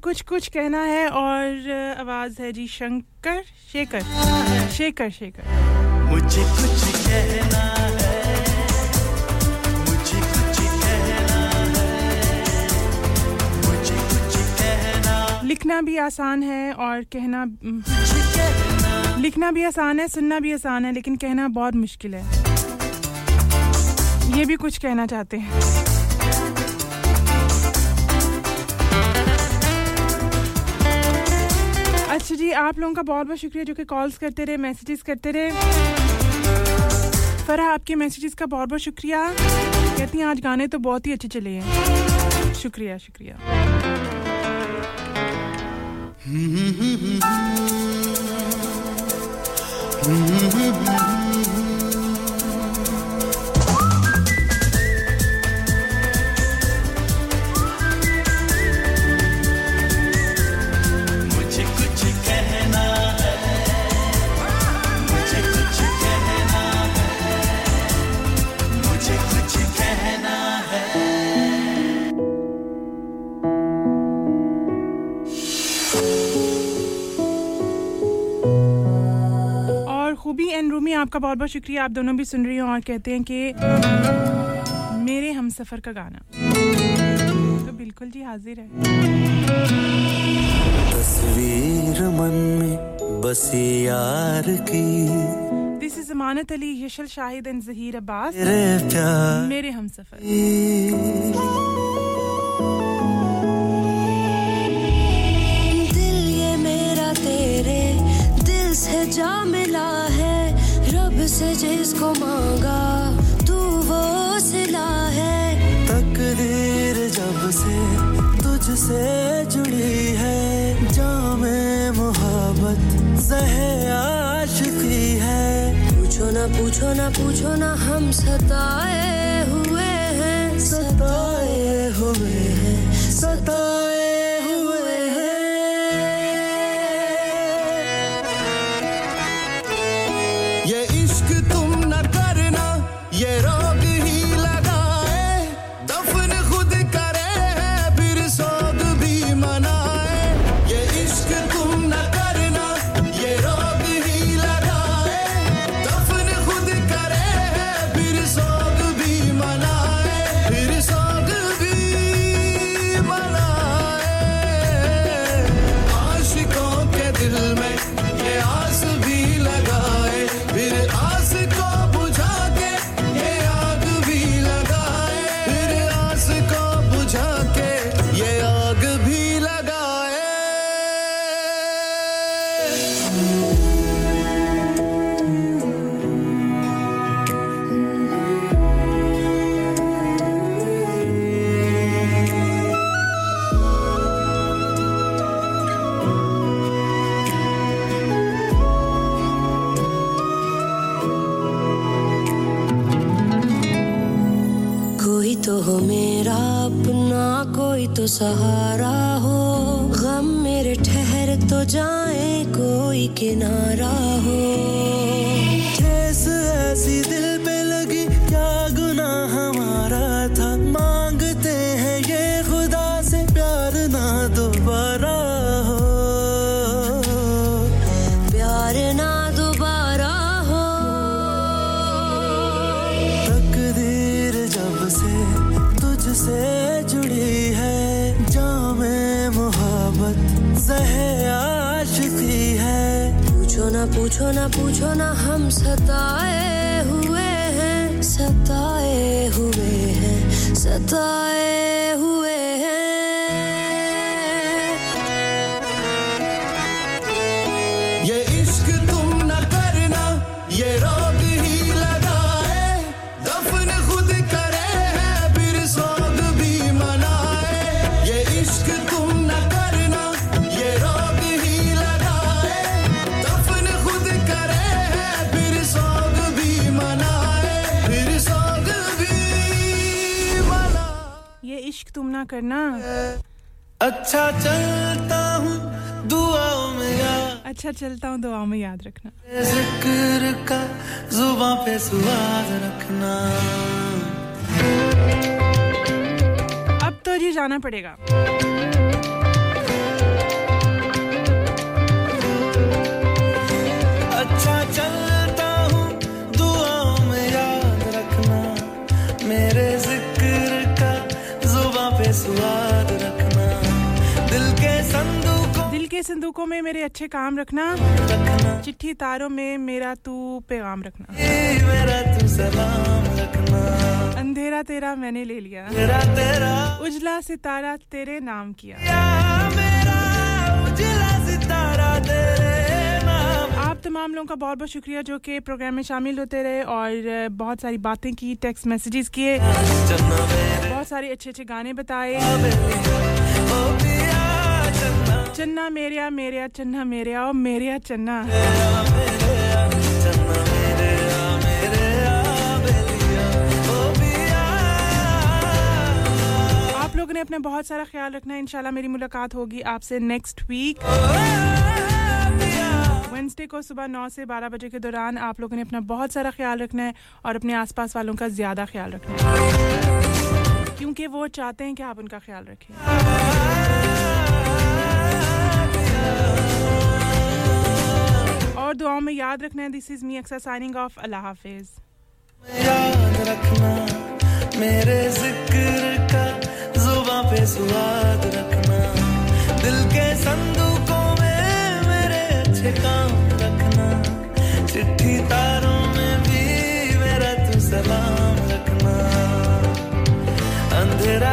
कुछ कुछ कहना है और आवाज़ है जी शंकर शेखर। शेखर शेखर। मुझे कुछ कहना लिखना भी आसान है और कहना लिखना भी आसान है सुनना भी आसान है लेकिन कहना बहुत मुश्किल है। ये भी कुछ कहना चाहते हैं। आप लोगों का बहुत बहुत शुक्रिया जो कि कॉल्स करते रहे मैसेजेस करते रहे। फरा आपके मैसेजेस का बहुत बहुत शुक्रिया। कहती हैं, आज गाने तो बहुत ही अच्छे चले हैं। शुक्रिया शुक्रिया। आपका बहुत बहुत शुक्रिया। आप दोनों भी सुन रही हो और कहते हैं कि मेरे हम सफ़र का गाना। तो बिल्कुल जी हाजिर है। तस्वीर मन में बसी यार की। This is Jamanat Ali Yashal Shahid and Zaheer Abbas मेरे हम सफ़र। जिसको मांगा तू वो सिला है। तकदीर जब से तुझसे जुड़ी है जामे मोहब्बत सहे आशिकी है। पूछो ना पूछो ना पूछो ना हम सताए हुए हैं। सताए हुए कोई किनारा सताए करना। अच्छा चलता हूँ दुआओं में याद। अच्छा चलता हूँ दुआ में याद रखना। ज़िक्र का जुबा पे सुहाग रखना। अब तो जी जाना पड़ेगा। के संदूकों में मेरे अच्छे काम रखना। चिट्ठी तारों में मेरा तू पैगाम रखना। अंधेरा तेरा मैंने ले लिया। उजला सितारा तेरे नाम किया। आप तमाम लोगों का बहुत बहुत शुक्रिया जो कि प्रोग्राम में शामिल होते रहे और बहुत सारी बातें की टेक्स्ट मैसेजेस किए। बहुत सारे अच्छे अच्छे गाने बताए। चन्ना मेरिया मेरिया चन्ना मेरिया, ओ मेरिया चन्ना। आप लोगों ने अपना बहुत सारा ख्याल रखना है। इंशाल्लाह मेरी मुलाकात होगी आपसे नेक्स्ट वीक वेंसडे को सुबह 9 से 12 बजे के दौरान आप लोगों ने अपना बहुत सारा ख्याल रखना है और अपने आसपास वालों का ज़्यादा ख्याल रखना है। क्योंकि वो चाहते हैं कि आप उनका ख्याल रखें। और दुआओं में याद रखना है दिस इज़ मी अक्सर साइनिंग ऑफ़ अल्लाह हाफिज़। याद रखना, मेरे ज़िक्र का जुबां पे स्वाद रखना। दिल के संदूकों में मेरे अच्छे काम रखना। चिट्ठी तारों में भी मेरा तू सलाम रखना। अंधेरा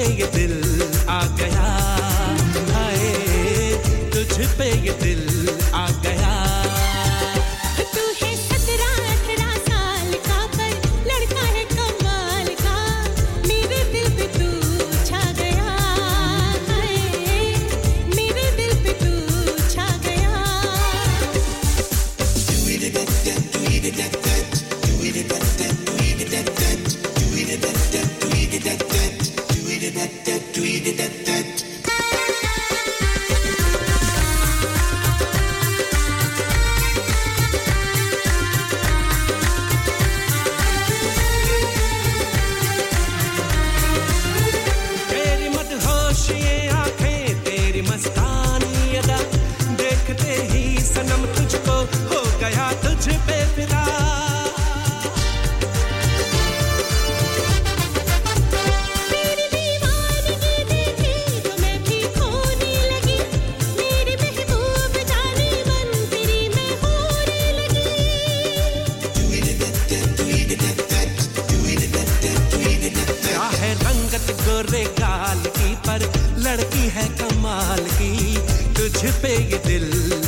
पे ये दिल आ गया हाय तुझ पे ये दिल गोरे काल की पर लड़की है कमाल की। तुझ पे ये दिल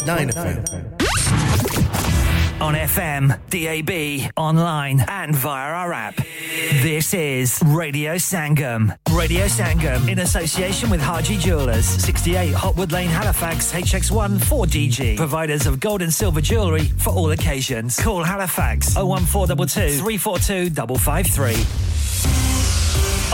FM. On FM, DAB, online, and via our app. This is Radio Sangam. Radio Sangam, in association with Harji Jewelers, 68 Hotwood Lane, Halifax, HX1 4DG. Providers of gold and silver jewellery for all occasions. Call Halifax 01422 342 553.